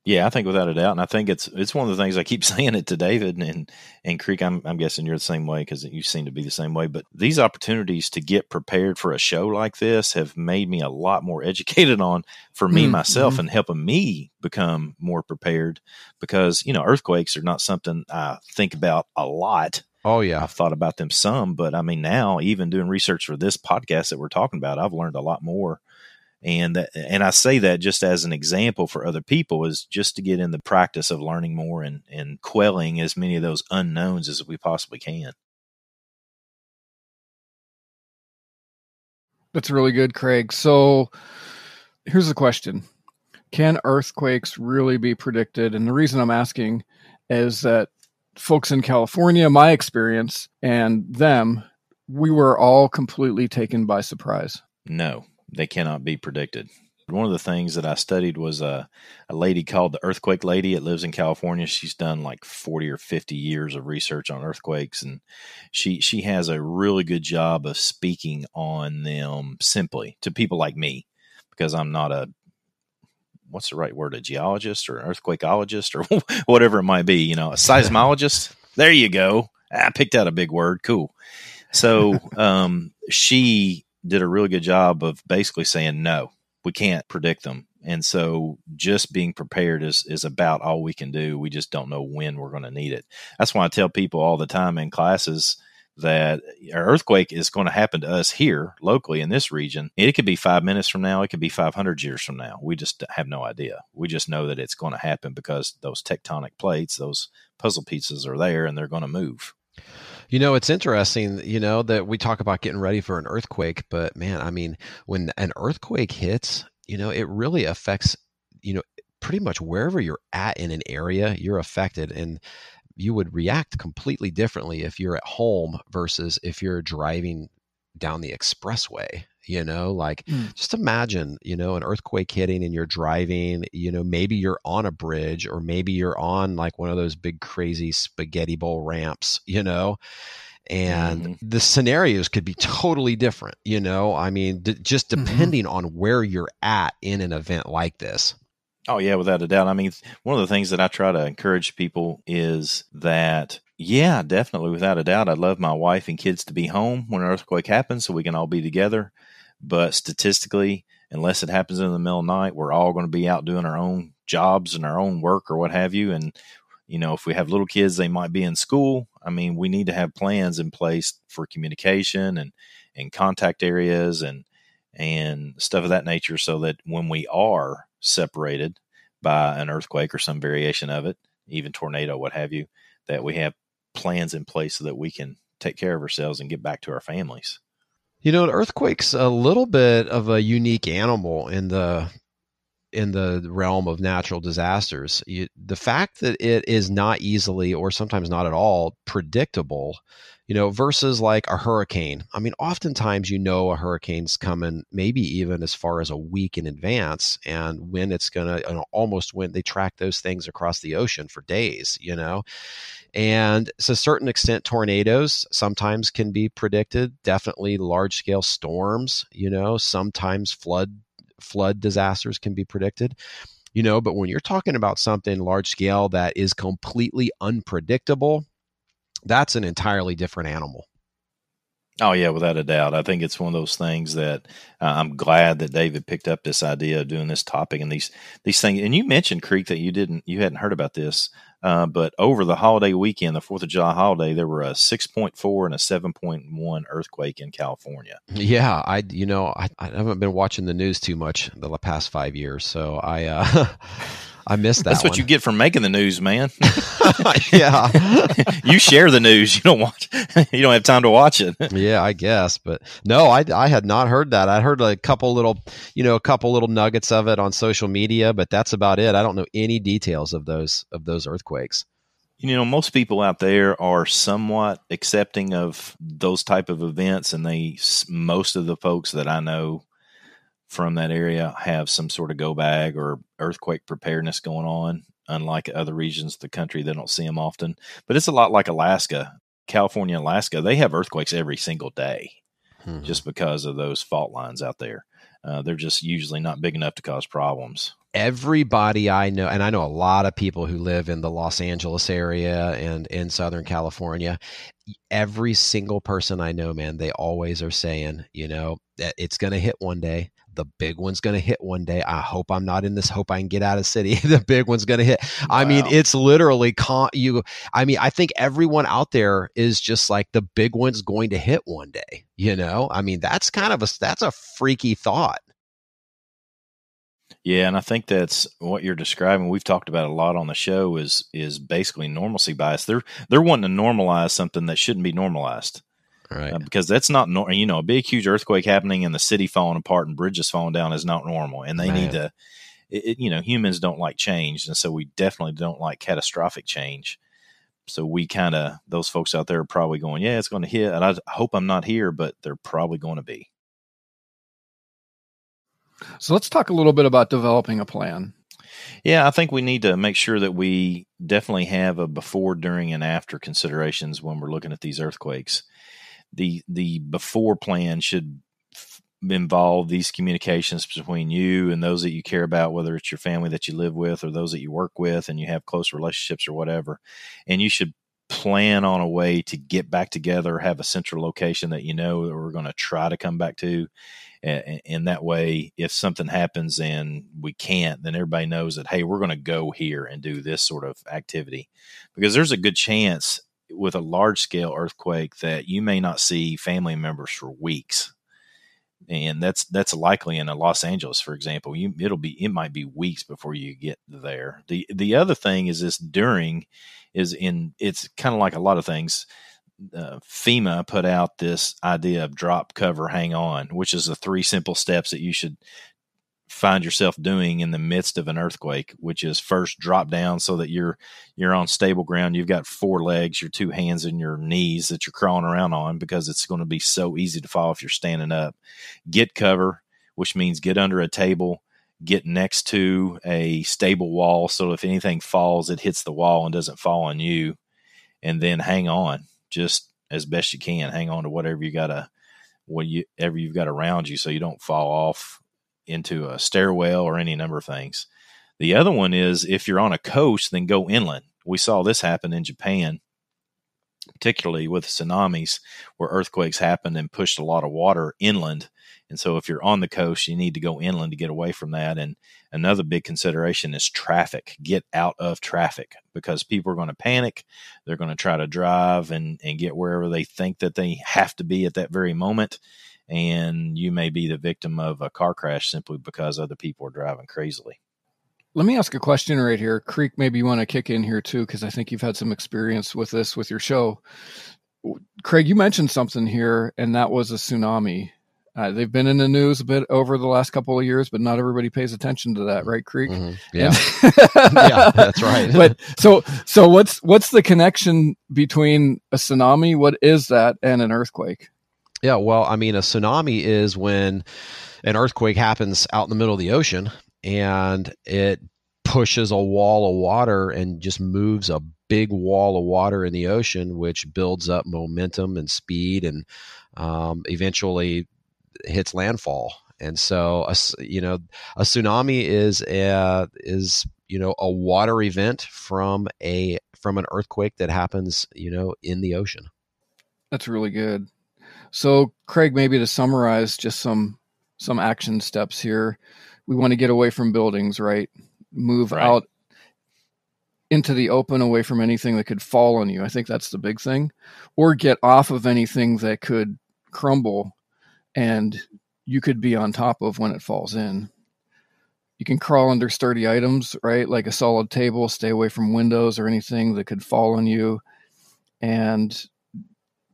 Yeah, I think without a doubt, and I think it's it's one of the things I keep saying it to David and and Creek. I'm I'm guessing you're the same way because you seem to be the same way. But these opportunities to get prepared for a show like this have made me a lot more educated on for me mm-hmm. myself and helping me become more prepared because you know earthquakes are not something I think about a lot Oh yeah, I've thought about them some, but I mean now even doing research for this podcast that we're talking about, I've learned a lot more. And that, and I say that just as an example for other people is just to get in the practice of learning more and and quelling as many of those unknowns as we possibly can. That's really good, Craig. So here's the question. Can earthquakes really be predicted? And the reason I'm asking is that folks in California, my experience, and them, we were all completely taken by surprise. No, they cannot be predicted. One of the things that I studied was a, a lady called the Earthquake Lady. It lives in California. She's done like 40 or 50 years of research on earthquakes, and she, she has a really good job of speaking on them simply to people like me because I'm not a what's the right word a geologist or an earthquakeologist or whatever it might be you know a seismologist? There you go. I picked out a big word. Cool. So um, she did a really good job of basically saying no we can't predict them. And so just being prepared is is about all we can do. We just don't know when we're going to need it. That's why i tell people all the time in classes that an earthquake is going to happen to us here locally in this region. It could be five minutes from now, it could be 500 years from now. We just have no idea. We just know that it's going to happen because those tectonic plates, those puzzle pieces are there and they're going to move. You know, it's interesting, you know, that we talk about getting ready for an earthquake, but man, I mean, when an earthquake hits, you know, it really affects, you know, pretty much wherever you're at in an area, you're affected. And you would react completely differently if you're at home versus if you're driving down the expressway you know like mm. just imagine you know an earthquake hitting and you're driving you know maybe you're on a bridge or maybe you're on like one of those big crazy spaghetti bowl ramps you know and mm-hmm. the scenarios could be totally different you know i mean d- just mm-hmm. depending mm-hmm. on where you're at in an event like this oh yeah without a doubt. I mean one of the things that i try to encourage people is that yeah definitely without a doubt i'd love my wife and kids to be home when an earthquake happens so we can all be together. But statistically unless it happens in the middle of the night we're all going to be out doing our own jobs and our own work or what have you. And you know if we have little kids they might be in school. I mean, we need to have plans in place for communication and and contact areas and and stuff of that nature, so that when we are separated by an earthquake or some variation of it, even tornado, what have you, that we have plans in place so that we can take care of ourselves and get back to our families. You know, an earthquake's a little bit of a unique animal in the in the realm of natural disasters. You, the fact that it is not easily or sometimes not at all predictable, you know, versus like a hurricane. I mean, oftentimes you know a hurricane's coming, maybe even as far as a week in advance, and when it's to, you know, almost when they track those things across the ocean for days, you know. And to a certain extent, tornadoes sometimes can be predicted. Definitely large scale storms, you know, sometimes flood flood disasters can be predicted you know but when you're talking about something large scale that is completely unpredictable that's an entirely different animal Oh yeah, without a doubt. I think it's one of those things that uh, I'm glad that David picked up this idea of doing this topic and these these things. And you mentioned Creek that you didn't you hadn't heard about this, uh, but over the holiday weekend, the Fourth of July holiday, there were a 6.4 and a 7.1 earthquake in California. Yeah, I you know I, I haven't been watching the news too much the past five years, so I. Uh, I missed that. That's what one. you get from making the news, man. yeah, you share the news. You don't watch. You don't have time to watch it. yeah, I guess, but no, I I had not heard that. I heard a couple little, you know, a couple little nuggets of it on social media, but that's about it. I don't know any details of those of those earthquakes. You know, most people out there are somewhat accepting of those type of events, and they most of the folks that I know from that area have some sort of go bag or earthquake preparedness going on. Unlike other regions of the country, they don't see them often. But it's a lot like Alaska, California, Alaska. They have earthquakes every single day hmm just because of those fault lines out there. Uh, they're just usually not big enough to cause problems. Everybody I know, and I know a lot of people who live in the Los Angeles area and in Southern California. Every single person I know, man, they always are saying, you know, that it's going to hit one day the big one's going to hit one day. I hope I'm not in this. Hope I can get out of city. the big one's going to hit. Wow. I mean, it's literally con- you. I mean, I think everyone out there is just like the big one's going to hit one day. You know, I mean, that's kind of a that's a freaky thought. Yeah, and I think that's what you're describing. We've talked about a lot on the show is is basically normalcy bias. They're they're wanting to normalize something that shouldn't be normalized right? Uh, because that's not normal. You know, a big, huge earthquake happening and the city falling apart and bridges falling down is not normal, and they Man. need to. It, you know, humans don't like change, and so we definitely don't like catastrophic change. So we kind of those folks out there are probably going, yeah, it's going to hit, and I hope I'm not here, but they're probably going to be. So let's talk a little bit about developing a plan. Yeah, I think we need to make sure that we definitely have a before, during, and after considerations when we're looking at these earthquakes the the before plan should involve these communications between you and those that you care about, whether it's your family that you live with or those that you work with and you have close relationships or whatever. And you should plan on a way to get back together, have a central location that you know that we're going to try to come back to. And, and, that way, if something happens and we can't, then everybody knows that, hey, we're going to go here and do this sort of activity. Because there's a good chance with a large scale earthquake that you may not see family members for weeks and that's that's likely in Los Angeles, for example. You it'll be it might be weeks before you get there. the The other thing is this during is in it's kind of like a lot of things. Uh, FEMA put out this idea of drop, cover, hang on, which is the three simple steps that you should find yourself doing in the midst of an earthquake, which is first drop down so that you're you're on stable ground. You've got four legs, your two hands and your knees that you're crawling around on because it's going to be so easy to fall if you're standing up. Get cover, which means get under a table, get next to a stable wall so if anything falls, it hits the wall and doesn't fall on you. And then hang on just as best you can. Hang on to whatever you got to whatever you've got around you so you don't fall off into a stairwell or any number of things. The other one is if you're on a coast, then go inland. We saw this happen in Japan, particularly with tsunamis, where earthquakes happened and pushed a lot of water inland. And so, if you're on the coast, you need to go inland to get away from that. And another big consideration is traffic. Get out of traffic because people are going to panic. They're going to try to drive and, and get wherever they think that they have to be at that very moment and you may be the victim of a car crash simply because other people are driving crazily. Let me ask a question right here. Creek, maybe you want to kick in here too, because I think you've had some experience with this with your show. Craig, you mentioned something here, and that was a tsunami. Uh, they've been in the news a bit over the last couple of years, but not everybody pays attention to that, right, Creek? Mm-hmm. Yeah, yeah, that's right. but so, so what's what's the connection between a tsunami? What is that and an earthquake? Yeah, well, I mean, a tsunami is when an earthquake happens out in the middle of the ocean and it pushes a wall of water and just moves a big wall of water in the ocean, which builds up momentum and speed and um, eventually hits landfall. And so, a, you know, a tsunami is a, is you know a water event from a from an earthquake that happens you know in the ocean. That's really good. So, Craig, maybe to summarize just some some action steps here. We want to get away from buildings, right? Move right. out into the open away from anything that could fall on you. I think that's the big thing. Or get off of anything that could crumble and you could be on top of when it falls in. You can crawl under sturdy items, right? Like a solid table, stay away from windows or anything that could fall on you. And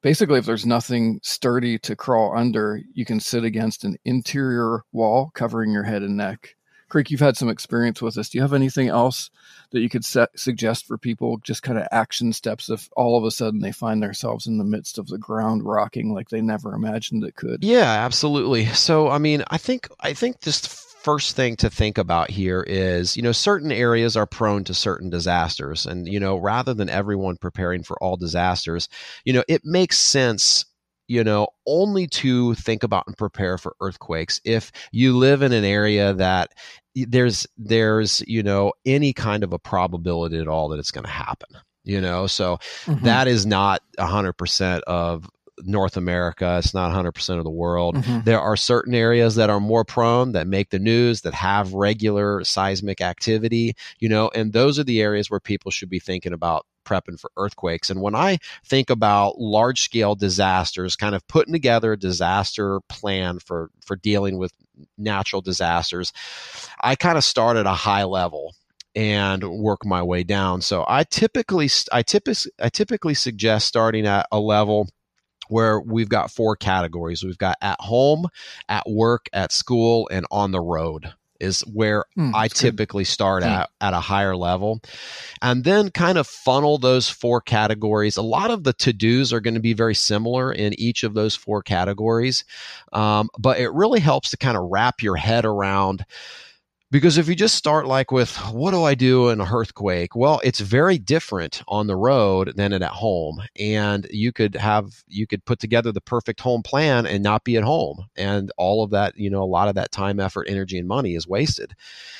basically if there's nothing sturdy to crawl under you can sit against an interior wall covering your head and neck creek you've had some experience with this. Do you have anything else that you could set, suggest for people just kind of action steps if all of a sudden they find themselves in the midst of the ground rocking like they never imagined it could? Yeah absolutely. So i mean i think i think just first thing to think about here is, you know, certain areas are prone to certain disasters. And, you know, rather than everyone preparing for all disasters, you know, it makes sense you know, only to think about and prepare for earthquakes. If you live in an area that there's there's you know any kind of a probability at all that it's going to happen you know so mm-hmm. that is not 100% of North America. It's not 100% of the world. Mm-hmm. There are certain areas that are more prone that make the news that have regular seismic activity, you know, and those are the areas where people should be thinking about prepping for earthquakes. And when I think about large scale disasters, kind of putting together a disaster plan for for dealing with natural disasters, I kind of start at a high level and work my way down. So I typically I typically I typically suggest starting at a level where we've got four categories. We've got at home, at work, at school, and on the road is where mm, I typically good. start mm. at at a higher level. And then kind of funnel those four categories. A lot of the to-dos are going to be very similar in each of those four categories. Um, but it really helps to kind of wrap your head around because if you just start like with what do I do in a earthquake? Well, it's very different on the road than it at home. And you could have you could put together the perfect home plan and not be at home. And all of that, you know, a lot of that time, effort, energy, and money is wasted.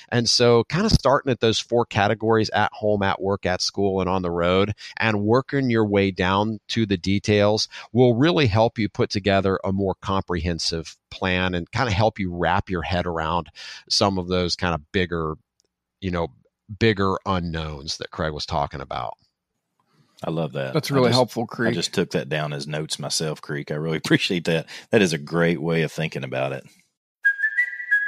And so kind of starting at those four categories at home, at work, at school, and on the road, and working your way down to the details will really help you put together a more comprehensive plan and kind of help you wrap your head around some of those kind of bigger, you know, bigger unknowns that Craig was talking about. I love that. That's really just, helpful, Creek. I just took that down as notes myself, Creek. I really appreciate that. That is a great way of thinking about it.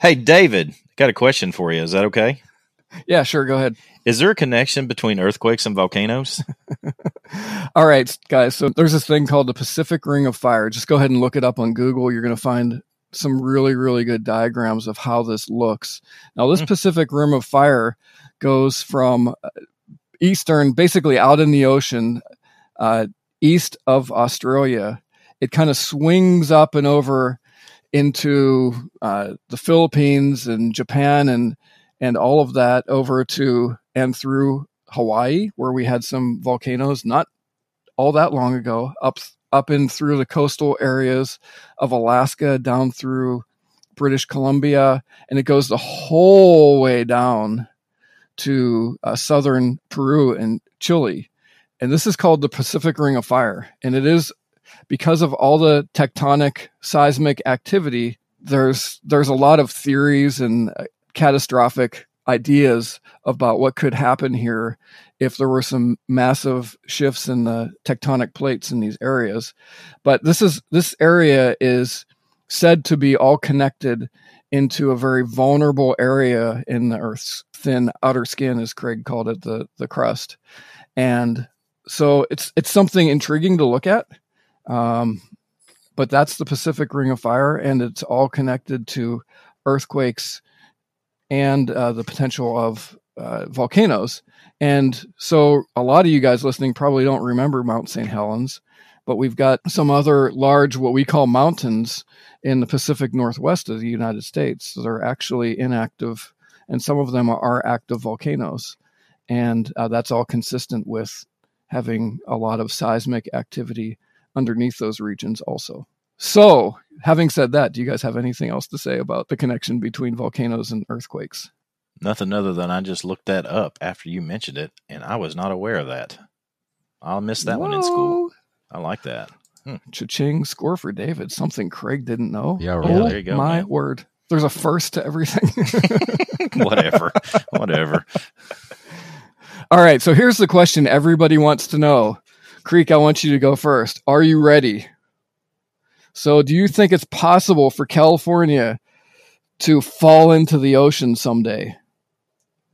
Hey, David, got a question for you. Is that okay? Yeah, sure. Go ahead. Is there a connection between earthquakes and volcanoes? All right, guys. So there's this thing called the Pacific Ring of Fire. Just go ahead and look it up on Google. You're going to find some really, really good diagrams of how this looks. Now, this Mm. Pacific Rim of Fire goes from uh, eastern, basically out in the ocean, uh, east of Australia. It kind of swings up and over into uh, the Philippines and Japan and and all of that over to and through Hawaii, where we had some volcanoes not all that long ago, up up in through the coastal areas of Alaska, down through British Columbia, and it goes the whole way down to uh, southern Peru and Chile. And this is called the Pacific Ring of Fire. And it is because of all the tectonic seismic activity, there's there's a lot of theories and uh, catastrophic ideas about what could happen here if there were some massive shifts in the tectonic plates in these areas. But this is this area is said to be all connected into a very vulnerable area in the Earth's thin outer skin, as Craig called it, the the crust. And so it's it's something intriguing to look at. Um, but that's the Pacific Ring of Fire, and it's all connected to earthquakes and uh, the potential of uh, volcanoes. And so, a lot of you guys listening probably don't remember Mount St. Helens, but we've got some other large, what we call mountains in the Pacific Northwest of the United States that are actually inactive, and some of them are active volcanoes. And uh, that's all consistent with having a lot of seismic activity underneath those regions also. So, having said that, do you guys have anything else to say about the connection between volcanoes and earthquakes? Nothing other than I just looked that up after you mentioned it, and I was not aware of that. I'll miss that one in school. I like that. Hmm. Cha-ching, score for David. Something Craig didn't know. Yeah, Oh, really. There you go, my man. word. There's a first to everything. Whatever. Whatever. All right, so here's the question everybody wants to know. Creek, I want you to go first. Are you ready? So, do you think it's possible for California to fall into the ocean someday?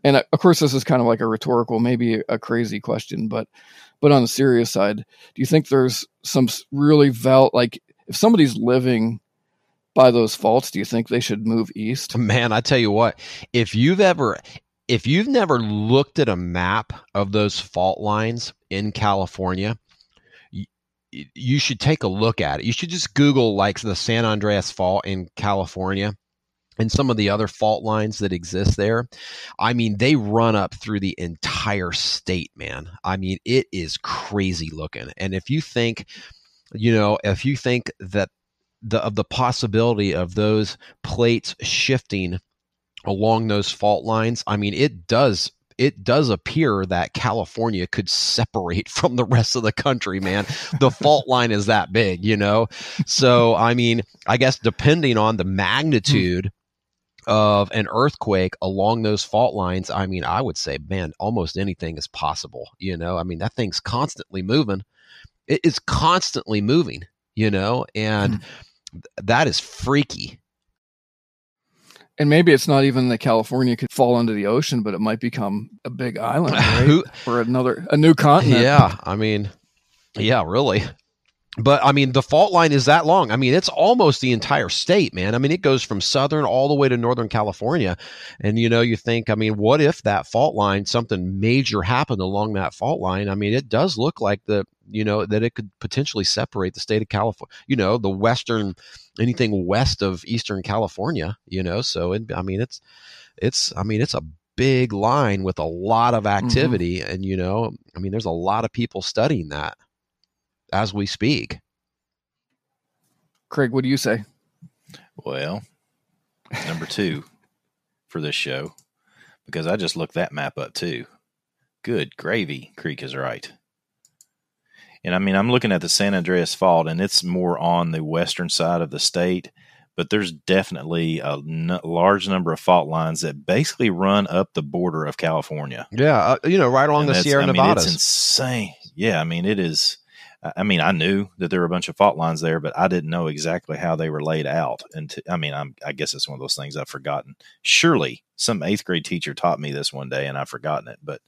And uh, of course, this is kind of like a rhetorical, maybe a crazy question, but but on the serious side, do you think there's some really val like if somebody's living by those faults, do you think they should move east? Man, I tell you what, if you've ever if you've never looked at a map of those fault lines in California, you, you should take a look at it. You should just Google like the San Andreas Fault in California and some of the other fault lines that exist there. I mean, they run up through the entire state, man. I mean, it is crazy looking. And if you think, you know, if you think that the of the possibility of those plates shifting along those fault lines, I mean, it does it does appear that California could separate from the rest of the country, man. The fault line is that big, you know? So, I mean, I guess depending on the magnitude of an earthquake along those fault lines, I mean, I would say, man, almost anything is possible, you know? I mean, that thing's constantly moving. It is constantly moving, you know? And hmm. that is freaky. And maybe it's not even that California could fall into the ocean, but it might become a big island, right? Or another a new continent. Yeah, I mean, yeah, really. but I mean, the fault line is that long. I mean, it's almost the entire state, man. I mean, it goes from southern all the way to northern California. And, you know, you think, I mean, what if that fault line, something major happened along that fault line? I mean, it does look like the, you know, that it could potentially separate the state of California, you know, the western, anything west of eastern California, you know. So, it, I mean, it's, it's, I mean, it's a big line with a lot of Mm-hmm. activity. And, you know, I mean, there's a lot of people studying that as we speak. Craig, what do you say? Well, number two for this show, because I just looked that map up too. Good gravy, Creek is right. And I mean, I'm looking at the San Andreas Fault, and it's more on the western side of the state, but there's definitely a n- large number of fault lines that basically run up the border of California. Yeah, uh, you know, right along And the Sierra I mean, Nevadas. It's insane. Yeah, I mean, it is. I- mean, I knew that there were a bunch of fault lines there, but I didn't know exactly how they were laid out. And to, I mean, I'm, I guess it's one of those things I've forgotten. Surely, some eighth grade teacher taught me this one day, and I've forgotten it. But,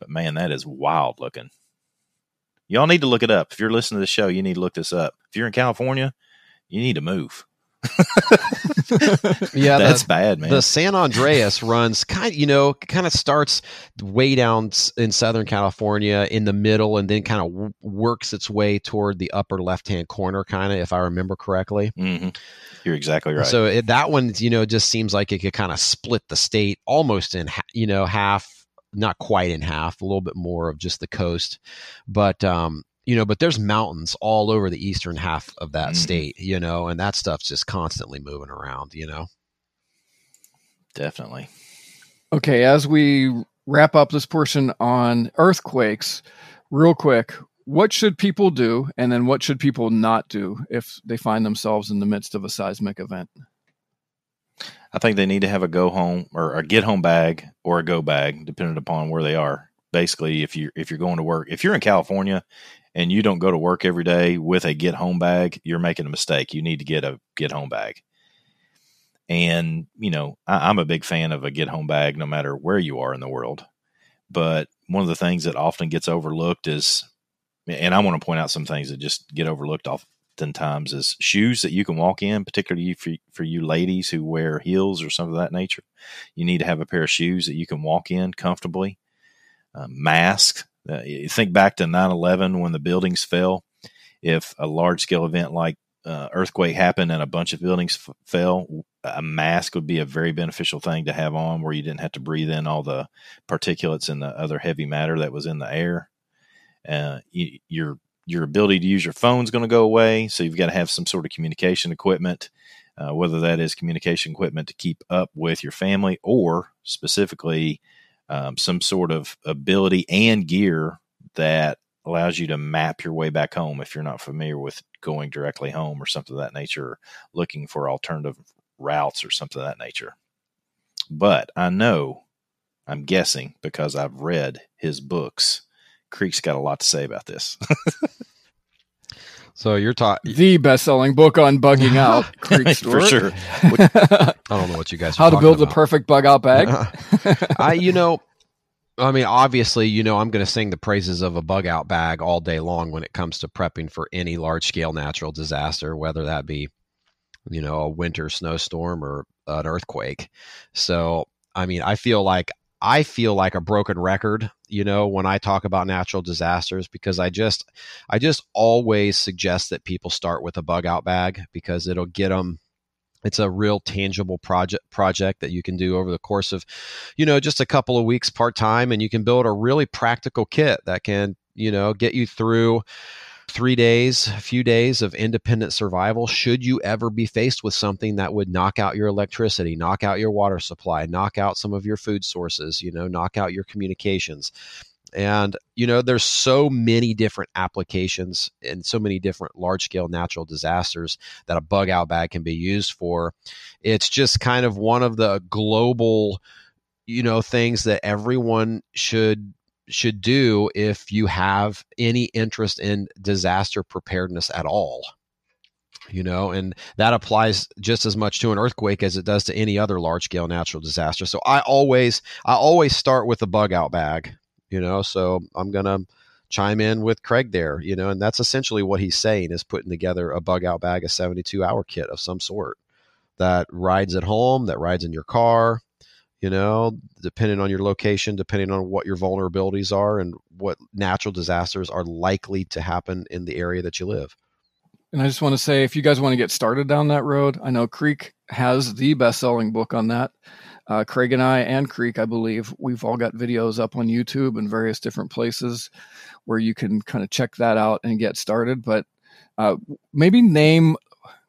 but man, that is wild looking. Y'all need to look it up. If you're listening to the show, you need to look this up. If you're in California, you need to move. yeah, That's the, bad, man. the San Andreas runs kind, you know, kind of starts way down in Southern California in the middle, and then kind of w- works its way toward the upper left-hand corner, kind of, if I remember correctly. hmm You're exactly right. So it, that one, you know, just seems like it could kind of split the state almost in, ha- you know, half, not quite in half, a little bit more of just the coast, but um, you know, but there's mountains all over the eastern half of that Mhm. state, you know, and that stuff's just constantly moving around, you know. Definitely. Okay, as we wrap up this portion on earthquakes, real quick, what should people do and then what should people not do if they find themselves in the midst of a seismic event? I think they need to have a go home or a get home bag or a go bag, depending upon where they are. Basically, if you if you're going to work, if you're in California and you don't go to work every day with a get home bag, you're making a mistake. You need to get a get home bag. And you know, I, I'm a big fan of a get home bag, no matter where you are in the world. But one of the things that often gets overlooked is, and I want to point out some things that just get overlooked oftentimes is shoes that you can walk in, particularly for, for you ladies who wear heels or something of that nature. You need to have a pair of shoes that you can walk in comfortably. Uh, mask. Uh, think back to 9 11 when the buildings fell. If a large scale event like uh, earthquake happened and a bunch of buildings f- fell, a mask would be a very beneficial thing to have on where you didn't have to breathe in all the particulates and the other heavy matter that was in the air. Uh, you, your your ability to use your phone is going to go away, so you've got to have some sort of communication equipment, uh, whether that is communication equipment to keep up with your family or specifically um, some sort of ability and gear that allows you to map your way back home if you're not familiar with going directly home or something of that nature, looking for alternative routes or something of that nature. But I know, I'm guessing because I've read his books, Creek's got a lot to say about this. So you're talking. The best-selling book on bugging out, Creek For Stewart. sure. I don't know what you guys. Are How to talking build the perfect bug out bag. I, you know, I mean, obviously, you know, I'm going to sing the praises of a bug out bag all day long when it comes to prepping for any large scale natural disaster, whether that be, you know, a winter snowstorm or an earthquake. So, I mean, I feel like I feel like a broken record, you know, when I talk about natural disasters because I just I just always suggest that people start with a bug out bag because it'll get them it's a real tangible project project that you can do over the course of you know just a couple of weeks part time and you can build a really practical kit that can you know get you through three days a few days of independent survival should you ever be faced with something that would knock out your electricity knock out your water supply knock out some of your food sources you know knock out your communications. And you know there's so many different applications and so many different large scale natural disasters that a bug out bag can be used for. It's just kind of one of the global you know things that everyone should should do if you have any interest in disaster preparedness at all you know and that applies just as much to an earthquake as it does to any other large scale natural disaster. So i always i always start with a bug out bag you know so i'm gonna chime in with Craig there, you know, and that's essentially what he's saying is putting together a bug out bag, a 72 hour kit of some sort that rides at home, that rides in your car, you know, depending on your location, depending on what your vulnerabilities are and what natural disasters are likely to happen in the area that you live. And I just want to say, if you guys want to get started down that road, I know Creek has the best selling book on that. Uh, Craig and I, and Creek, I believe, we've all got videos up on YouTube and various different places where you can kind of check that out and get started. But uh, maybe name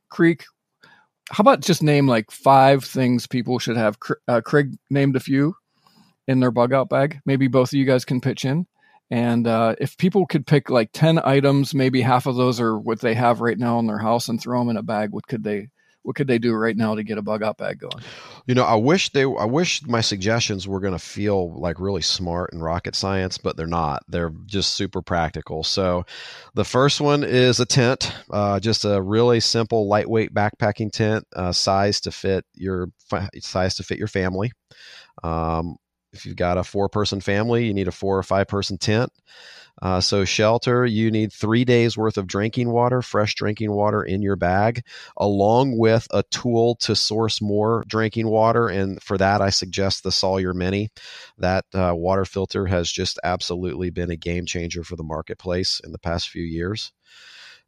Creek. How about just name like five things people should have? Uh, Craig named a few in their bug out bag. Maybe both of you guys can pitch in. And uh, if people could pick like 10 items, maybe half of those are what they have right now in their house and throw them in a bag, what could they what could they do right now to get a bug out bag going? You know, I wish they I wish my suggestions were going to feel like really smart and rocket science, but they're not. They're just super practical. So, the first one is a tent, uh, just a really simple, lightweight backpacking tent, uh, size to fit your size to fit your family. Um, if you've got a four person family, you need a four or five person tent. Uh, so, shelter, you need three days worth of drinking water, fresh drinking water in your bag, along with a tool to source more drinking water. And for that, I suggest the Sawyer Mini. That uh, water filter has just absolutely been a game changer for the marketplace in the past few years.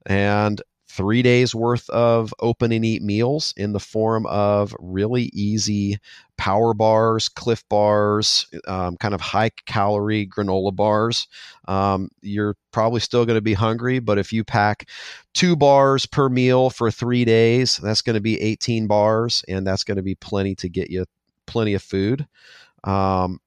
And three days worth of open and eat meals in the form of really easy power bars, Clif bars, um, kind of high calorie granola bars. Um, you're probably still going to be hungry, but if you pack two bars per meal for three days, that's going to be 18 bars, and that's going to be plenty to get you plenty of food. Um,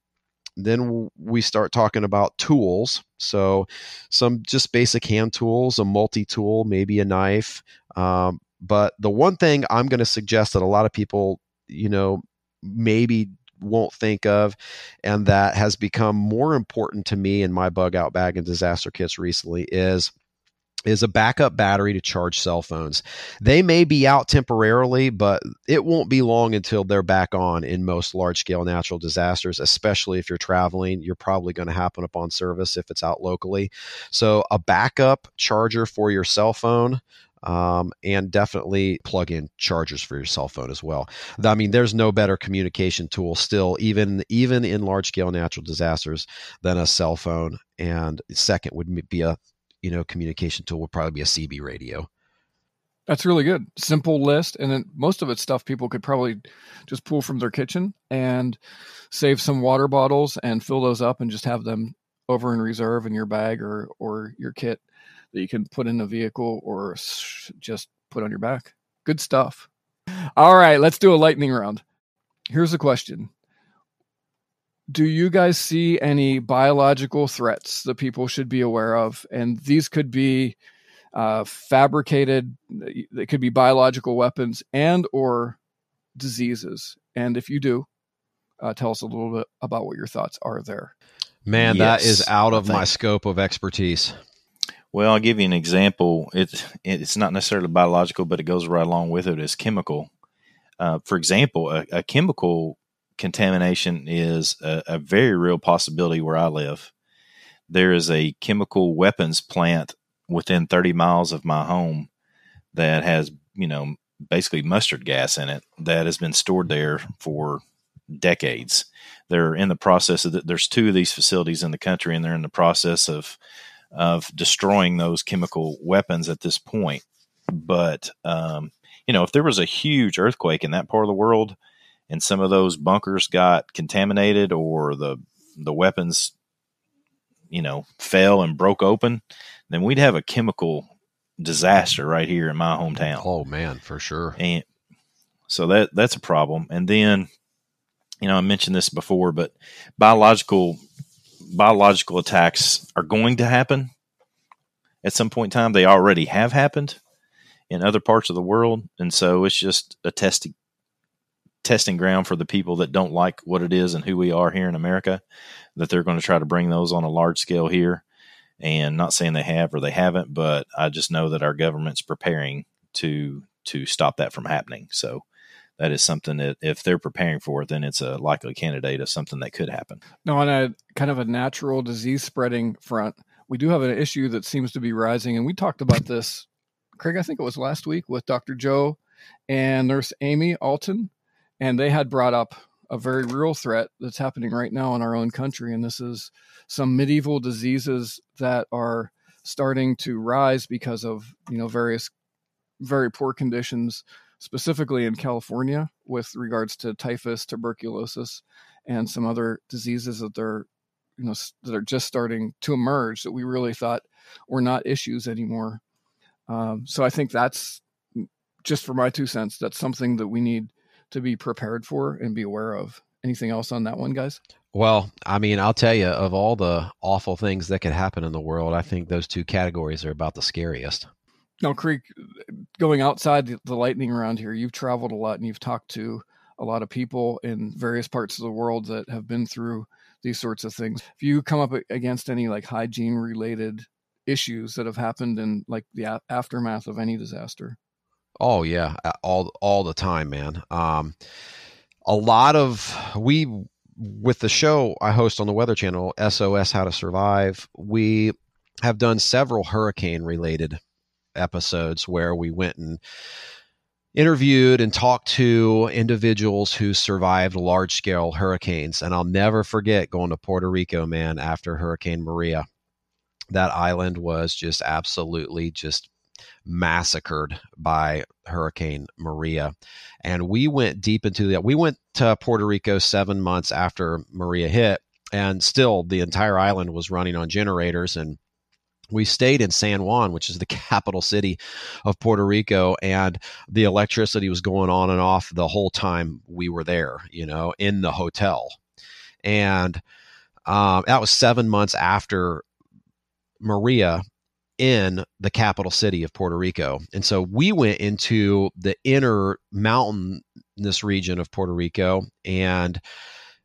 then we start talking about tools. So, some just basic hand tools, a multi tool, maybe a knife. Um, but the one thing I'm going to suggest that a lot of people, you know, maybe won't think of and that has become more important to me in my bug out bag and disaster kits recently is is a backup battery to charge cell phones. They may be out temporarily, but it won't be long until they're back on in most large scale natural disasters, especially if you're traveling. You're probably going to happen upon service if it's out locally. So, a backup charger for your cell phone. Um, and definitely plug in chargers for your cell phone as well. I mean, there's no better communication tool still, even even in large scale natural disasters, than a cell phone. And second would be a you know communication tool would probably be a CB radio. That's really good. Simple list, and then most of it's stuff people could probably just pull from their kitchen and save some water bottles and fill those up and just have them over in reserve in your bag or or your kit that you can put in the vehicle or just put on your back. Good stuff. All right, let's do a lightning round. Here's a question do you guys see any biological threats that people should be aware of? And these could be uh, fabricated, they could be biological weapons and or diseases. And if you do, uh, tell us a little bit about what your thoughts are there. Man, yes, that is out of my scope of expertise. Well, I'll give you an example. It's it's not necessarily biological, but it goes right along with it. It's chemical. Uh, for example, a, a, chemical contamination is a, a very real possibility where I live. There is a chemical weapons plant within 30 miles of my home that has, you know, basically mustard gas in it that has been stored there for decades. They're in the process of the, there's two of these facilities in the country and they're in the process of of destroying those chemical weapons at this point. But um, you know, if there was a huge earthquake in that part of the world, and some of those bunkers got contaminated or the the weapons you know fell and broke open then we'd have a chemical disaster right here in my hometown. Oh man for sure. And so that that's a problem. And then you know i mentioned this before but biological biological attacks are going to happen. At some point in time they already have happened in other parts of the world. And so it's just a testing testing ground for the people that don't like what it is and who we are here in America, that they're going to try to bring those on a large scale here. And not saying they have or they haven't, but I just know that our government's preparing to to stop that from happening. So that is something that if they're preparing for it, then it's a likely candidate of something that could happen. Now, on a kind of a natural disease spreading front, we do have an issue that seems to be rising, and we talked about this, Craig. I think it was last week with Dr. Joe and Nurse Amy Alton, and they had brought up a very real threat that's happening right now in our own country, and this is some medieval diseases that are starting to rise because of you know various very poor conditions specifically in California with regards to typhus, tuberculosis, and some other diseases that they're you know that are just starting to emerge that we really thought were not issues anymore. Um, so I think that's just for my two cents. That's something that we need to be prepared for and be aware of. Anything else on that one, guys? Well, I mean, I'll tell you, of all the awful things that could happen in the world, I think those two categories are about the scariest. Now, Creek, going outside the, lightning around here, you've traveled a lot and you've talked to a lot of people in various parts of the world that have been through these sorts of things. If you come up against any like hygiene related issues that have happened in like the aftermath of any disaster. Oh yeah, all all the time, man. Um, a lot of we with the show I host on the Weather Channel, SOS How to Survive. We have done several hurricane related episodes where we went and interviewed and talked to individuals who survived large scale hurricanes. And I'll never forget going to Puerto Rico, man, after Hurricane Maria. That island was just absolutely just massacred by Hurricane Maria. And we went deep into that. We went to Puerto Rico seven months after Maria hit, and still the entire island was running on generators and we stayed in San Juan, which is the capital city of Puerto Rico, and the electricity was going on and off the whole time we were there, you know, in the hotel. And um, that was seven months after Maria in the capital city of Puerto Rico. And so we went into the inner mountainous region of Puerto Rico and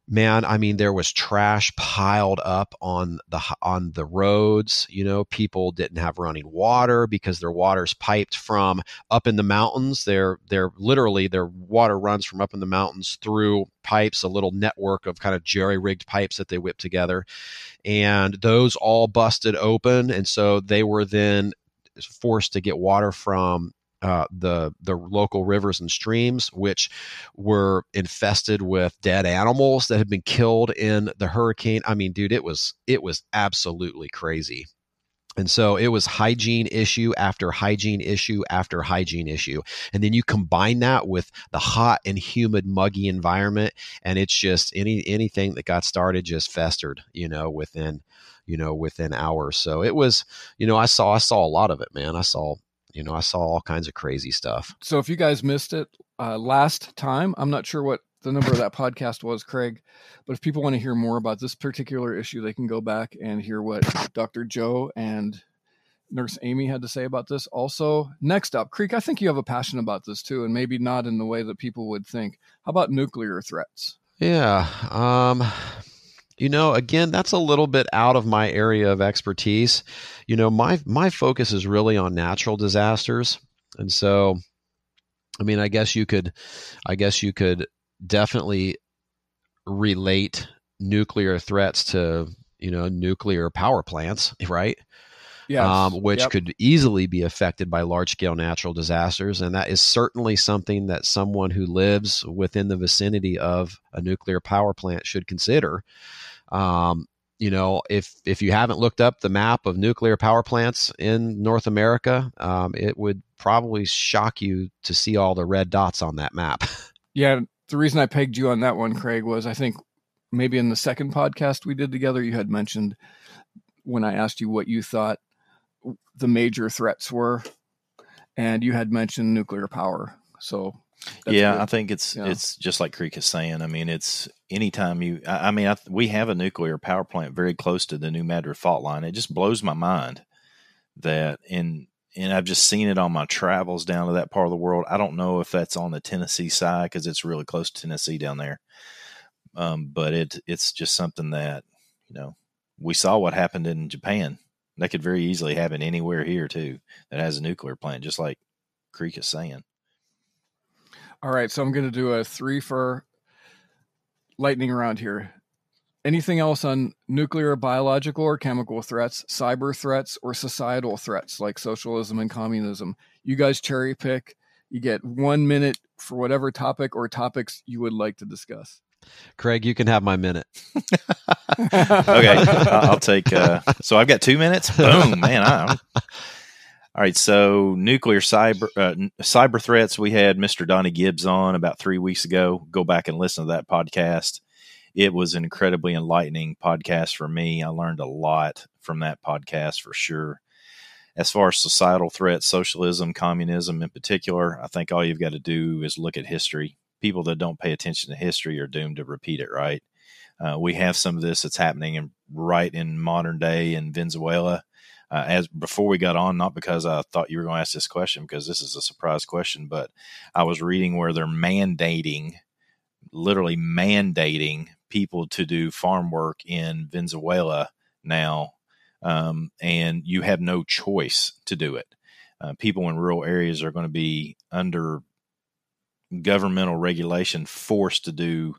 man i mean there was trash piled up on the on the roads you know people didn't have running water because their water's piped from up in the mountains. They're they're literally their water runs from up in the mountains through pipes a little network of kind of jerry rigged pipes that they whip together. And those all busted open and so they were then forced to get water from uh, the the local rivers and streams, which were infested with dead animals that had been killed in the hurricane. I mean, dude, it was it was absolutely crazy. And so it was hygiene issue after hygiene issue after hygiene issue. And then you combine that with the hot and humid, muggy environment, and it's just any anything that got started just festered, you know, within you know within hours. So it was, you know, I saw I saw a lot of it, man. I saw you know, I saw all kinds of crazy stuff. So if you guys missed it uh, last time, I'm not sure what the number of that podcast was, Craig, but if people want to hear more about this particular issue, they can go back and hear what Dr. Joe and Nurse Amy had to say about this. Also, next up, Creek, I think you have a passion about this too, and maybe not in the way that people would think. How about nuclear threats? Yeah. Um, you know again that's a little bit out of my area of expertise you know my my focus is really on natural disasters and so i mean i guess you could i guess you could definitely relate nuclear threats to you know nuclear power plants right yes. Um, which yep. could easily be affected by large scale natural disasters. And that is certainly something that someone who lives within the vicinity of a nuclear power plant should consider. Um, you know, if if you haven't looked up the map of nuclear power plants in North America, um, it would probably shock you to see all the red dots on that map. Yeah, the reason I pegged you on that one, Craig, was I think maybe in the second podcast we did together, you had mentioned when I asked you what you thought the major threats were, and you had mentioned nuclear power. So yeah, good. I think it's yeah. it's just like Creek is saying. I mean, it's anytime you. I, I mean, I, we have a nuclear power plant very close to the New Madrid fault line. It just blows my mind that in and I've just seen it on my travels down to that part of the world. I don't know if that's on the Tennessee side because it's really close to Tennessee down there. Um, but it it's just something that you know we saw what happened in Japan. That could very easily happen anywhere here too that has a nuclear plant, just like Creek is saying. All right, so I'm going to do a three for lightning around here. anything else on nuclear, biological, or chemical threats, cyber threats, or societal threats like socialism and communism. You guys cherry pick. You get one minute for whatever topic or topics you would like to discuss. Craig, you can have my minute. okay, I'll take. Uh, so I've got two minutes. Boom, man! I'm, all right. So nuclear cyber uh, cyber threats. We had Mr. Donnie Gibbs on about three weeks ago. Go back and listen to that podcast. It was an incredibly enlightening podcast for me. I learned a lot from that podcast for sure. As far as societal threats, socialism, communism in particular, I think all you've got to do is look at history people that don't pay attention to history are doomed to repeat it, right? Uh, we have some of this that's happening in, right in modern day in Venezuela. Uh, as before we got on, not because I thought you were going to ask this question, because this is a surprise question, but I was reading where they're mandating, literally mandating people to do farm work in Venezuela now, um, and you have no choice to do it. Uh, people in rural areas are going to be under governmental regulation forced to do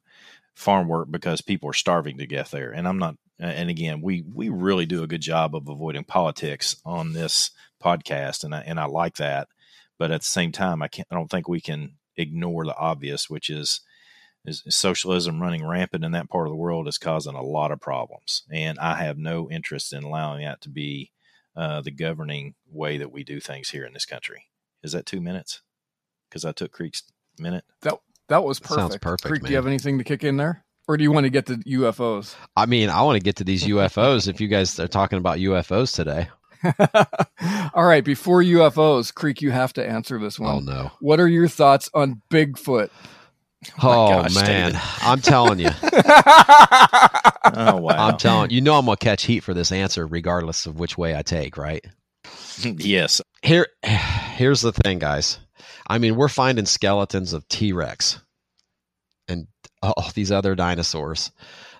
farm work because people are starving to get there. And I'm not. And again, we we really do a good job of avoiding politics on this podcast, and I and I like that. But at the same time, I can't. I don't think we can ignore the obvious, which is is socialism running rampant in that part of the world is causing a lot of problems. And I have no interest in allowing that to be uh, the governing way that we do things here in this country. Is that two minutes? Because I took Creek's minute. That that was perfect. Sounds perfect. Creek, man. do you have anything to kick in there, or do you want to get to UFOs? I mean, I want to get to these UFOs. if you guys are talking about UFOs today. All right, before UFOs, Creek, you have to answer this one. Oh no! What are your thoughts on Bigfoot? Oh, oh gosh, man, David. I'm telling you, Oh wow! I'm telling you know I'm gonna catch heat for this answer, regardless of which way I take. Right yes. here, here's the thing, guys. I mean, we're finding skeletons of T Rex and all these other dinosaurs.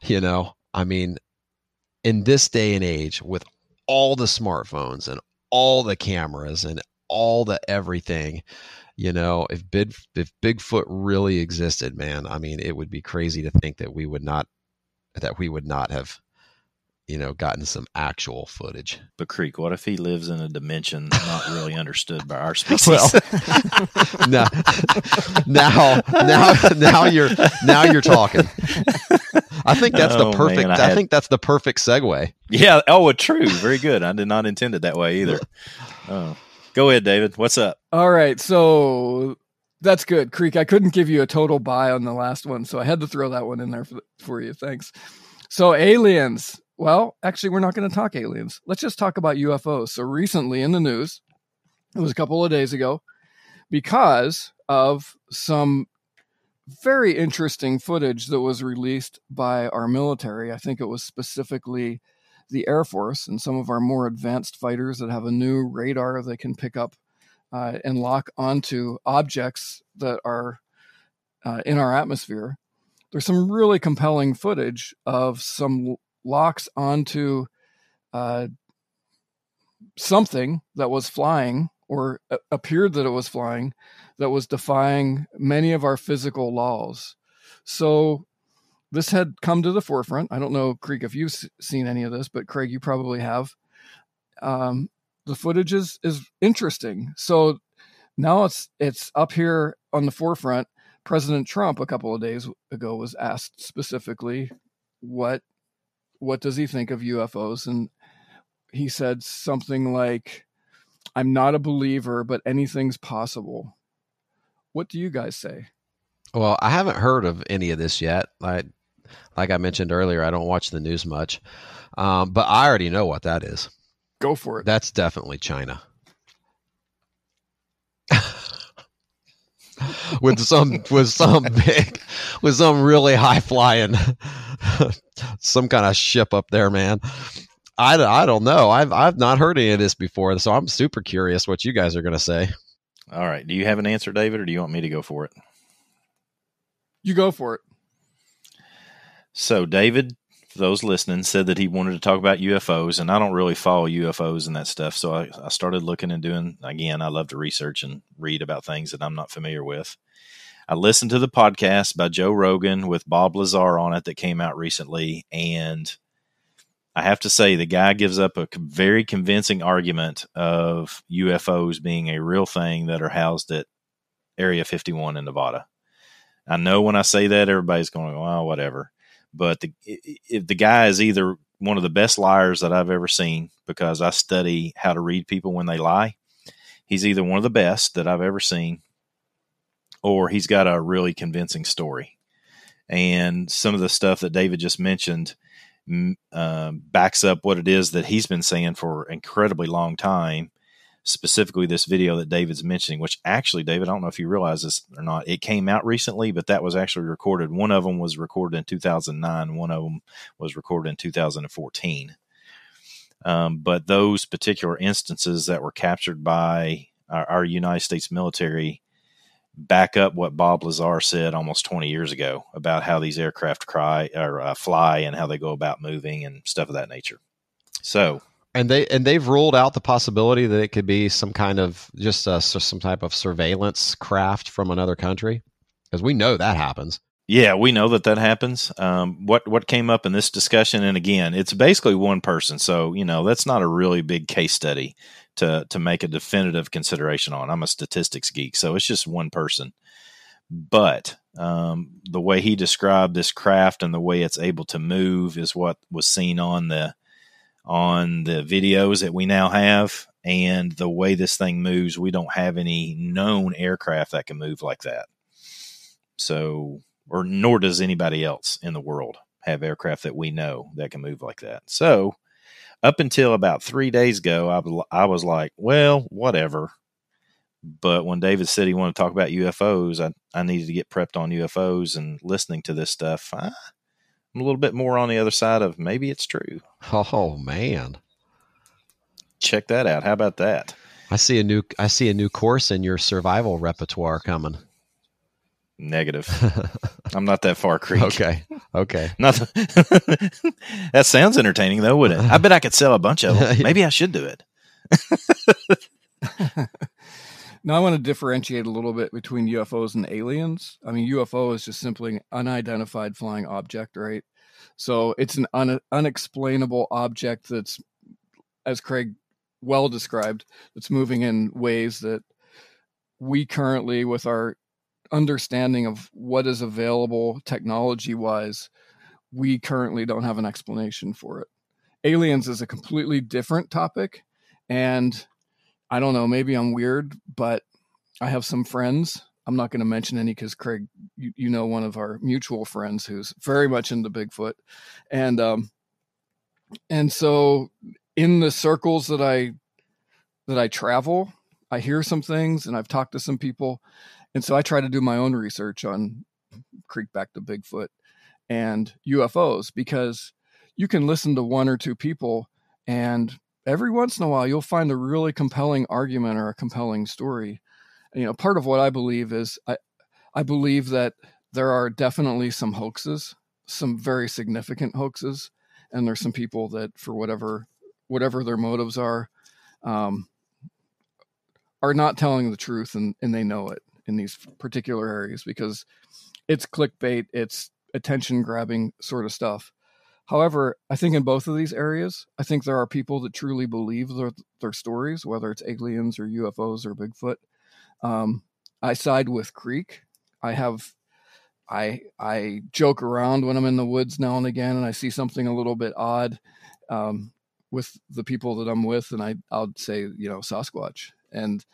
You know, I mean, in this day and age, with all the smartphones and all the cameras and all the everything, you know, if big if Bigfoot really existed, man, I mean, it would be crazy to think that we would not that we would not have, you know, gotten some actual footage. But Creek, what if he lives in a dimension not really understood by our species? Well, now, now, now, now you're now you're talking. I think that's Oh, the perfect. man, I I, had- think that's the perfect segue. yeah. Oh, well, true. Very good. I did not intend it that way either. Oh, go ahead, David. What's up? All right, so that's good, Creek. I couldn't give you a total buy on the last one, so I had to throw that one in there for, for you. Thanks. So aliens. Well, actually, we're not going to talk aliens. Let's just talk about UFOs. So recently in the news, it was a couple of days ago, because of some very interesting footage that was released by our military. I think it was specifically the Air Force and some of our more advanced fighters that have a new radar that can pick up uh, and lock onto objects that are uh, in our atmosphere. There's some really compelling footage of some locks onto uh, something that was flying or appeared that it was flying that was defying many of our physical laws. So this had come to the forefront. I don't know, Creek, if you've seen any of this, but Craig, you probably have. Um, the footage is is interesting. So now it's it's up here on the forefront. President Trump a couple of days ago was asked specifically what what does he think of UFOs and he said something like I'm not a believer but anything's possible. What do you guys say? Well, I haven't heard of any of this yet. I, like I mentioned earlier, I don't watch the news much, um, but I already know what that is. Go for it. That's definitely China. with some with some big with some really high flying some kind of ship up there man I, I don't know I've I've not heard any of this before so I'm super curious what you guys are going to say All right. Do you have an answer, David, or do you want me to go for it? You go for it. So, David, for those listening, said that he wanted to talk about UFOs, and I don't really follow UFOs and that stuff. So, I, I started looking and doing, again, I love to research and read about things that I'm not familiar with. I listened to the podcast by Joe Rogan with Bob Lazar on it that came out recently, and I have to say the guy gives up a very convincing argument of UFOs being a real thing that are housed at Area 51 in Nevada. I know when I say that, everybody's going, "Well, whatever." But the the guy is either one of the best liars that I've ever seen because I study how to read people when they lie. He's either one of the best that I've ever seen, or he's got a really convincing story. And some of the stuff that David just mentioned uh, backs up what it is that he's been saying for an incredibly long time. Specifically, this video that David's mentioning, which actually, David, I don't know if you realize this or not, it came out recently, but that was actually recorded. One of them was recorded in 2009, one of them was recorded in 2014. Um, but those particular instances that were captured by our, our United States military back up what Bob Lazar said almost 20 years ago about how these aircraft cry or uh, fly and how they go about moving and stuff of that nature. So, and they and they've ruled out the possibility that it could be some kind of just uh, some type of surveillance craft from another country, because we know that happens. Yeah, we know that that happens. Um, what what came up in this discussion, and again, it's basically one person, so you know that's not a really big case study to to make a definitive consideration on. I'm a statistics geek, so it's just one person. But um, the way he described this craft and the way it's able to move is what was seen on the on the videos that we now have, and the way this thing moves, we don't have any known aircraft that can move like that. So, or nor does anybody else in the world have aircraft that we know that can move like that. So, up until about three days ago, I, I was like, well, whatever. But when David said he wanted to talk about UFOs, I, I needed to get prepped on UFOs and listening to this stuff. I, I'm a little bit more on the other side of maybe it's true. Oh man. Check that out. How about that? I see a new I see a new course in your survival repertoire coming. Negative. I'm not that far, Creek. Okay. Okay. Not that sounds entertaining though, wouldn't it? I bet I could sell a bunch of them. Maybe I should do it. now I want to differentiate a little bit between UFOs and aliens. I mean, UFO is just simply an unidentified flying object, right? So it's an un- unexplainable object that's, as Craig well described, that's moving in ways that we currently, with our understanding of what is available technology wise, we currently don't have an explanation for it. Aliens is a completely different topic. And I don't know, maybe I'm weird, but I have some friends. I'm not going to mention any because Craig, you, you, know, one of our mutual friends who's very much into Bigfoot. And, um, and so in the circles that I, that I travel, I hear some things and I've talked to some people and so I try to do my own research on Creek back to Bigfoot and UFOs because you can listen to one or two people and every once in a while you'll find a really compelling argument or a compelling story. And, you know, part of what I believe is I I believe that there are definitely some hoaxes, some very significant hoaxes, and there's some people that for whatever whatever their motives are, um, are not telling the truth and, and they know it in these particular areas because it's clickbait, it's attention grabbing sort of stuff. However, I think in both of these areas, I think there are people that truly believe their, their stories, whether it's aliens or UFOs or Bigfoot. Um, I side with Creek. I have, I I joke around when I'm in the woods now and again, and I see something a little bit odd um, with the people that I'm with, and I I'll say you know Sasquatch, and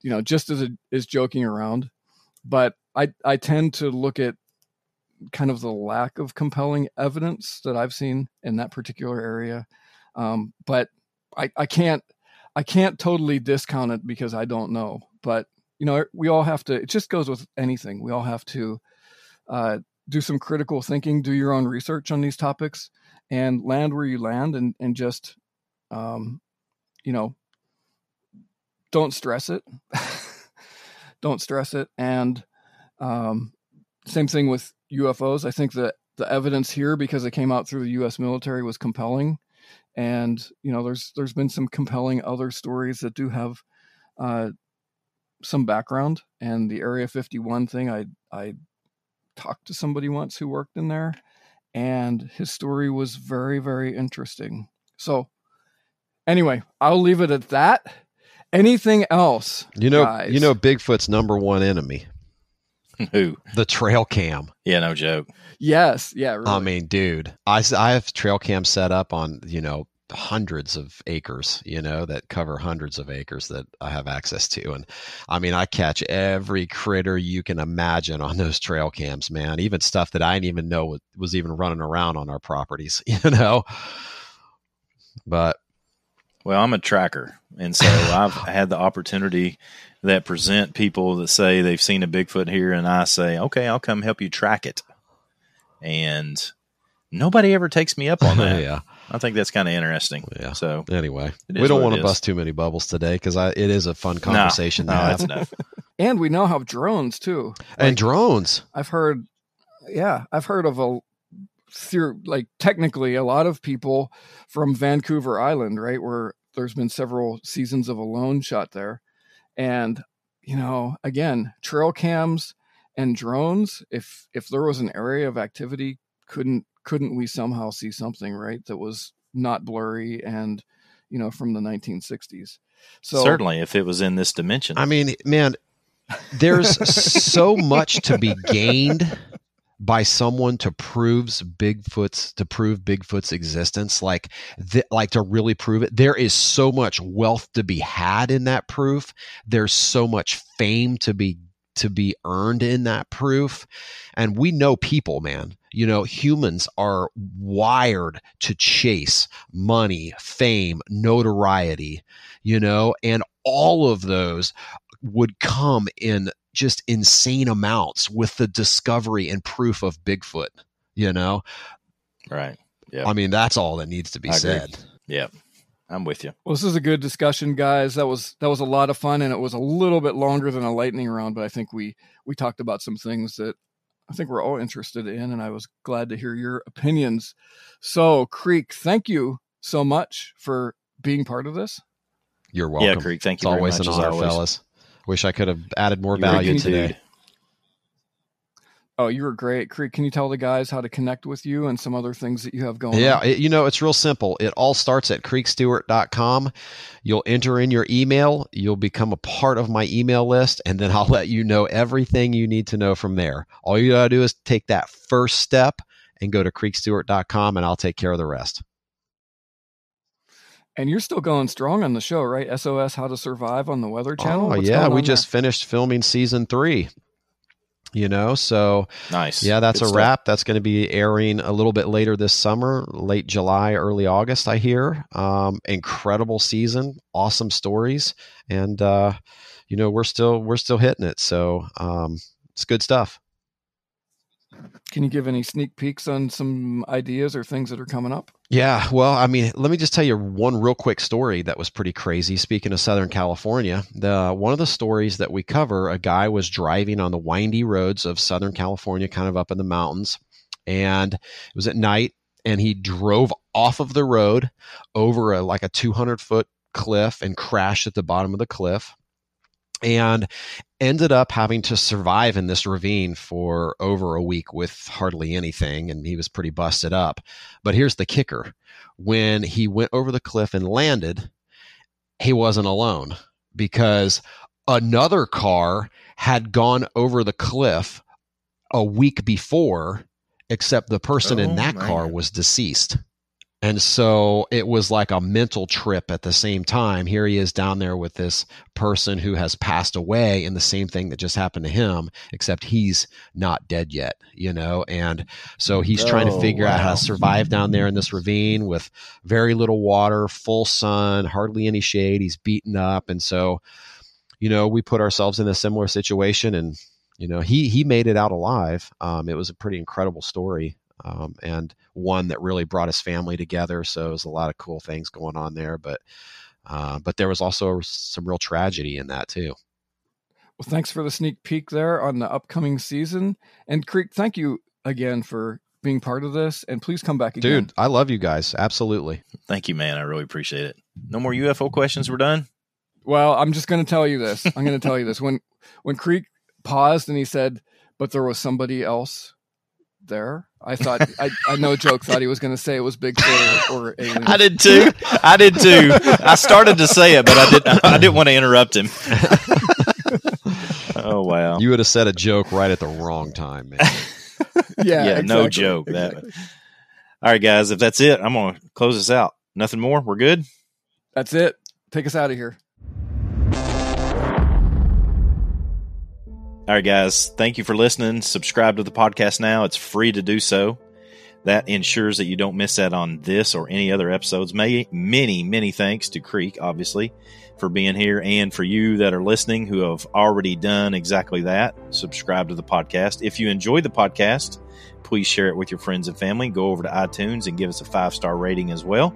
you know, just as a, as joking around. But I I tend to look at kind of the lack of compelling evidence that I've seen in that particular area. Um, but I, I can't I can't totally discount it because I don't know. But you know, we all have to. It just goes with anything. We all have to uh, do some critical thinking, do your own research on these topics, and land where you land, and and just um, you know don't stress it. don't stress it. And um, same thing with UFOs. I think that the evidence here, because it came out through the U.S. military, was compelling. And you know, there's there's been some compelling other stories that do have uh, some background and the Area 51 thing, I I talked to somebody once who worked in there, and his story was very very interesting. So anyway, I'll leave it at that. Anything else? You know, guys? you know, Bigfoot's number one enemy, Who? the trail cam. Yeah, no joke. Yes, yeah. Really. I mean, dude, I I have trail cam set up on, you know, hundreds of acres, you know, that cover hundreds of acres that I have access to. And I mean, I catch every critter you can imagine on those trail cams, man, even stuff that I didn't even know was, was even running around on our properties, you know? But Well, I'm a tracker, and so I've had the opportunity that present people that say they've seen a Bigfoot here, and I say, "Okay, I'll come help you track it." And nobody ever takes me up on that. yeah. I think that's kind of interesting. Yeah. So Anyway, we don't want to bust too many bubbles today because it is a fun conversation no, to that's have. enough. and we now have drones too. And drones. I've heard, yeah, I've heard of a, theor- like technically a lot of people from Vancouver Island, right, where there's been several seasons of Alone shot there, and you know, again, trail cams and drones. If if there was an area of activity, couldn't couldn't we somehow see something right that was not blurry and you know from the 1960s? So Certainly, if it was in this dimension. I mean, man, there's so much to be gained by someone to proves Bigfoot's to prove Bigfoot's existence, like th- like to really prove it. There is so much wealth to be had in that proof. There's so much fame to be to be earned in that proof. And we know people, man. You know, humans are wired to chase money, fame, notoriety, you know, and all of those would come in just insane amounts with the discovery and proof of Bigfoot, you know? right. Yeah. I mean, that's all that needs to be I agree. said. yeah. I'm with you. Well, this is a good discussion, guys. That was that was a lot of fun, and it was a little bit longer than a lightning round, but I think we we talked about some things that I think we're all interested in, and I was glad to hear your opinions. So, Creek, thank you so much for being part of this. You're welcome. Yeah, Creek. Thank It's you very always much. an as honor, always. fellas. Wish I could have added more You're value today. Oh, you were great, Creek. Can you tell the guys how to connect with you and some other things that you have going Yeah, it, you know, it's real simple. It all starts at creekstewart.com. You'll enter in your email, you'll become a part of my email list, and then I'll let you know everything you need to know from there. All you got to do is take that first step and go to creekstewart.com, and I'll take care of the rest. And you're still going strong on the show, right? SOS How to Survive on the Weather Channel. Oh, What's yeah, we on just finished filming season three. You know, so Nice. yeah, that's Good a stuff. wrap. That's going to be airing a little bit later this summer, late July, early August. I hear. Um, incredible season, awesome stories, and uh, you know we're still we're still hitting it. So um, it's good stuff. Can you give any sneak peeks on some ideas or things that are coming up? Yeah, well, I mean, let me just tell you one real quick story that was pretty crazy. Speaking of Southern California, the one of the stories that we cover, a guy was driving on the windy roads of Southern California, kind of up in the mountains, and it was at night, and he drove off of the road over a like a 200 foot cliff and crashed at the bottom of the cliff and ended up having to survive in this ravine for over a week with hardly anything and he was pretty busted up. But here's the kicker. When he went over the cliff and landed he wasn't alone because another car had gone over the cliff a week before except the person Oh, in that car was deceased and so it was like a mental trip at the same time. Here he is down there with this person who has passed away in the same thing that just happened to him, except he's not dead yet, you know? And so he's trying to Oh, figure out how to survive down there in this ravine with very little water, full sun, hardly any shade. He's beaten up. And so, you know, we put ourselves in a similar situation and, you know, he, he made it out alive. Um, it was a pretty incredible story um, and one that really brought his family together. So it was a lot of cool things going on there. But uh, but there was also some real tragedy in that too. Well, thanks for the sneak peek there on the upcoming season. And Creek, thank you again for being part of this. And please come back again. Dude, I love you guys. Absolutely. Thank you, man. I really appreciate it. No more UFO questions. We're done. Well, I'm just going to tell you this. I'm going to tell you this. When when Creek paused and he said, "But there was somebody else there," I thought, I, I no joke, thought he was going to say it was Bigfoot or, or aliens. I did too. I did too. I started to say it, but I didn't. I didn't want to interrupt him. oh wow! You would have said a joke right at the wrong time, man. yeah, yeah, no exactly, joke. That. All right, guys. If that's it, I'm gonna close this out. Nothing more. We're good. That's it. Take us out of here. All right, guys. Thank you for listening. Subscribe to the podcast now. It's free to do so. That ensures that you don't miss out on this or any other episodes. May, many, many thanks to Creek, obviously, for being here and for you that are listening who have already done exactly that. Subscribe to the podcast. If you enjoy the podcast, please share it with your friends and family. Go over to iTunes and give us a five star rating as well.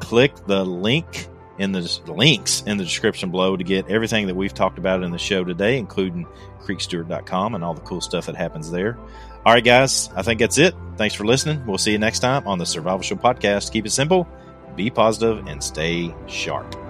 Click the link in the links in the description below to get everything that we've talked about in the show today, including creekstewart.com and all the cool stuff that happens there. All right, guys, I think that's it. Thanks for listening. We'll see you next time on the Survival Show podcast. Keep it simple, be positive, and stay sharp.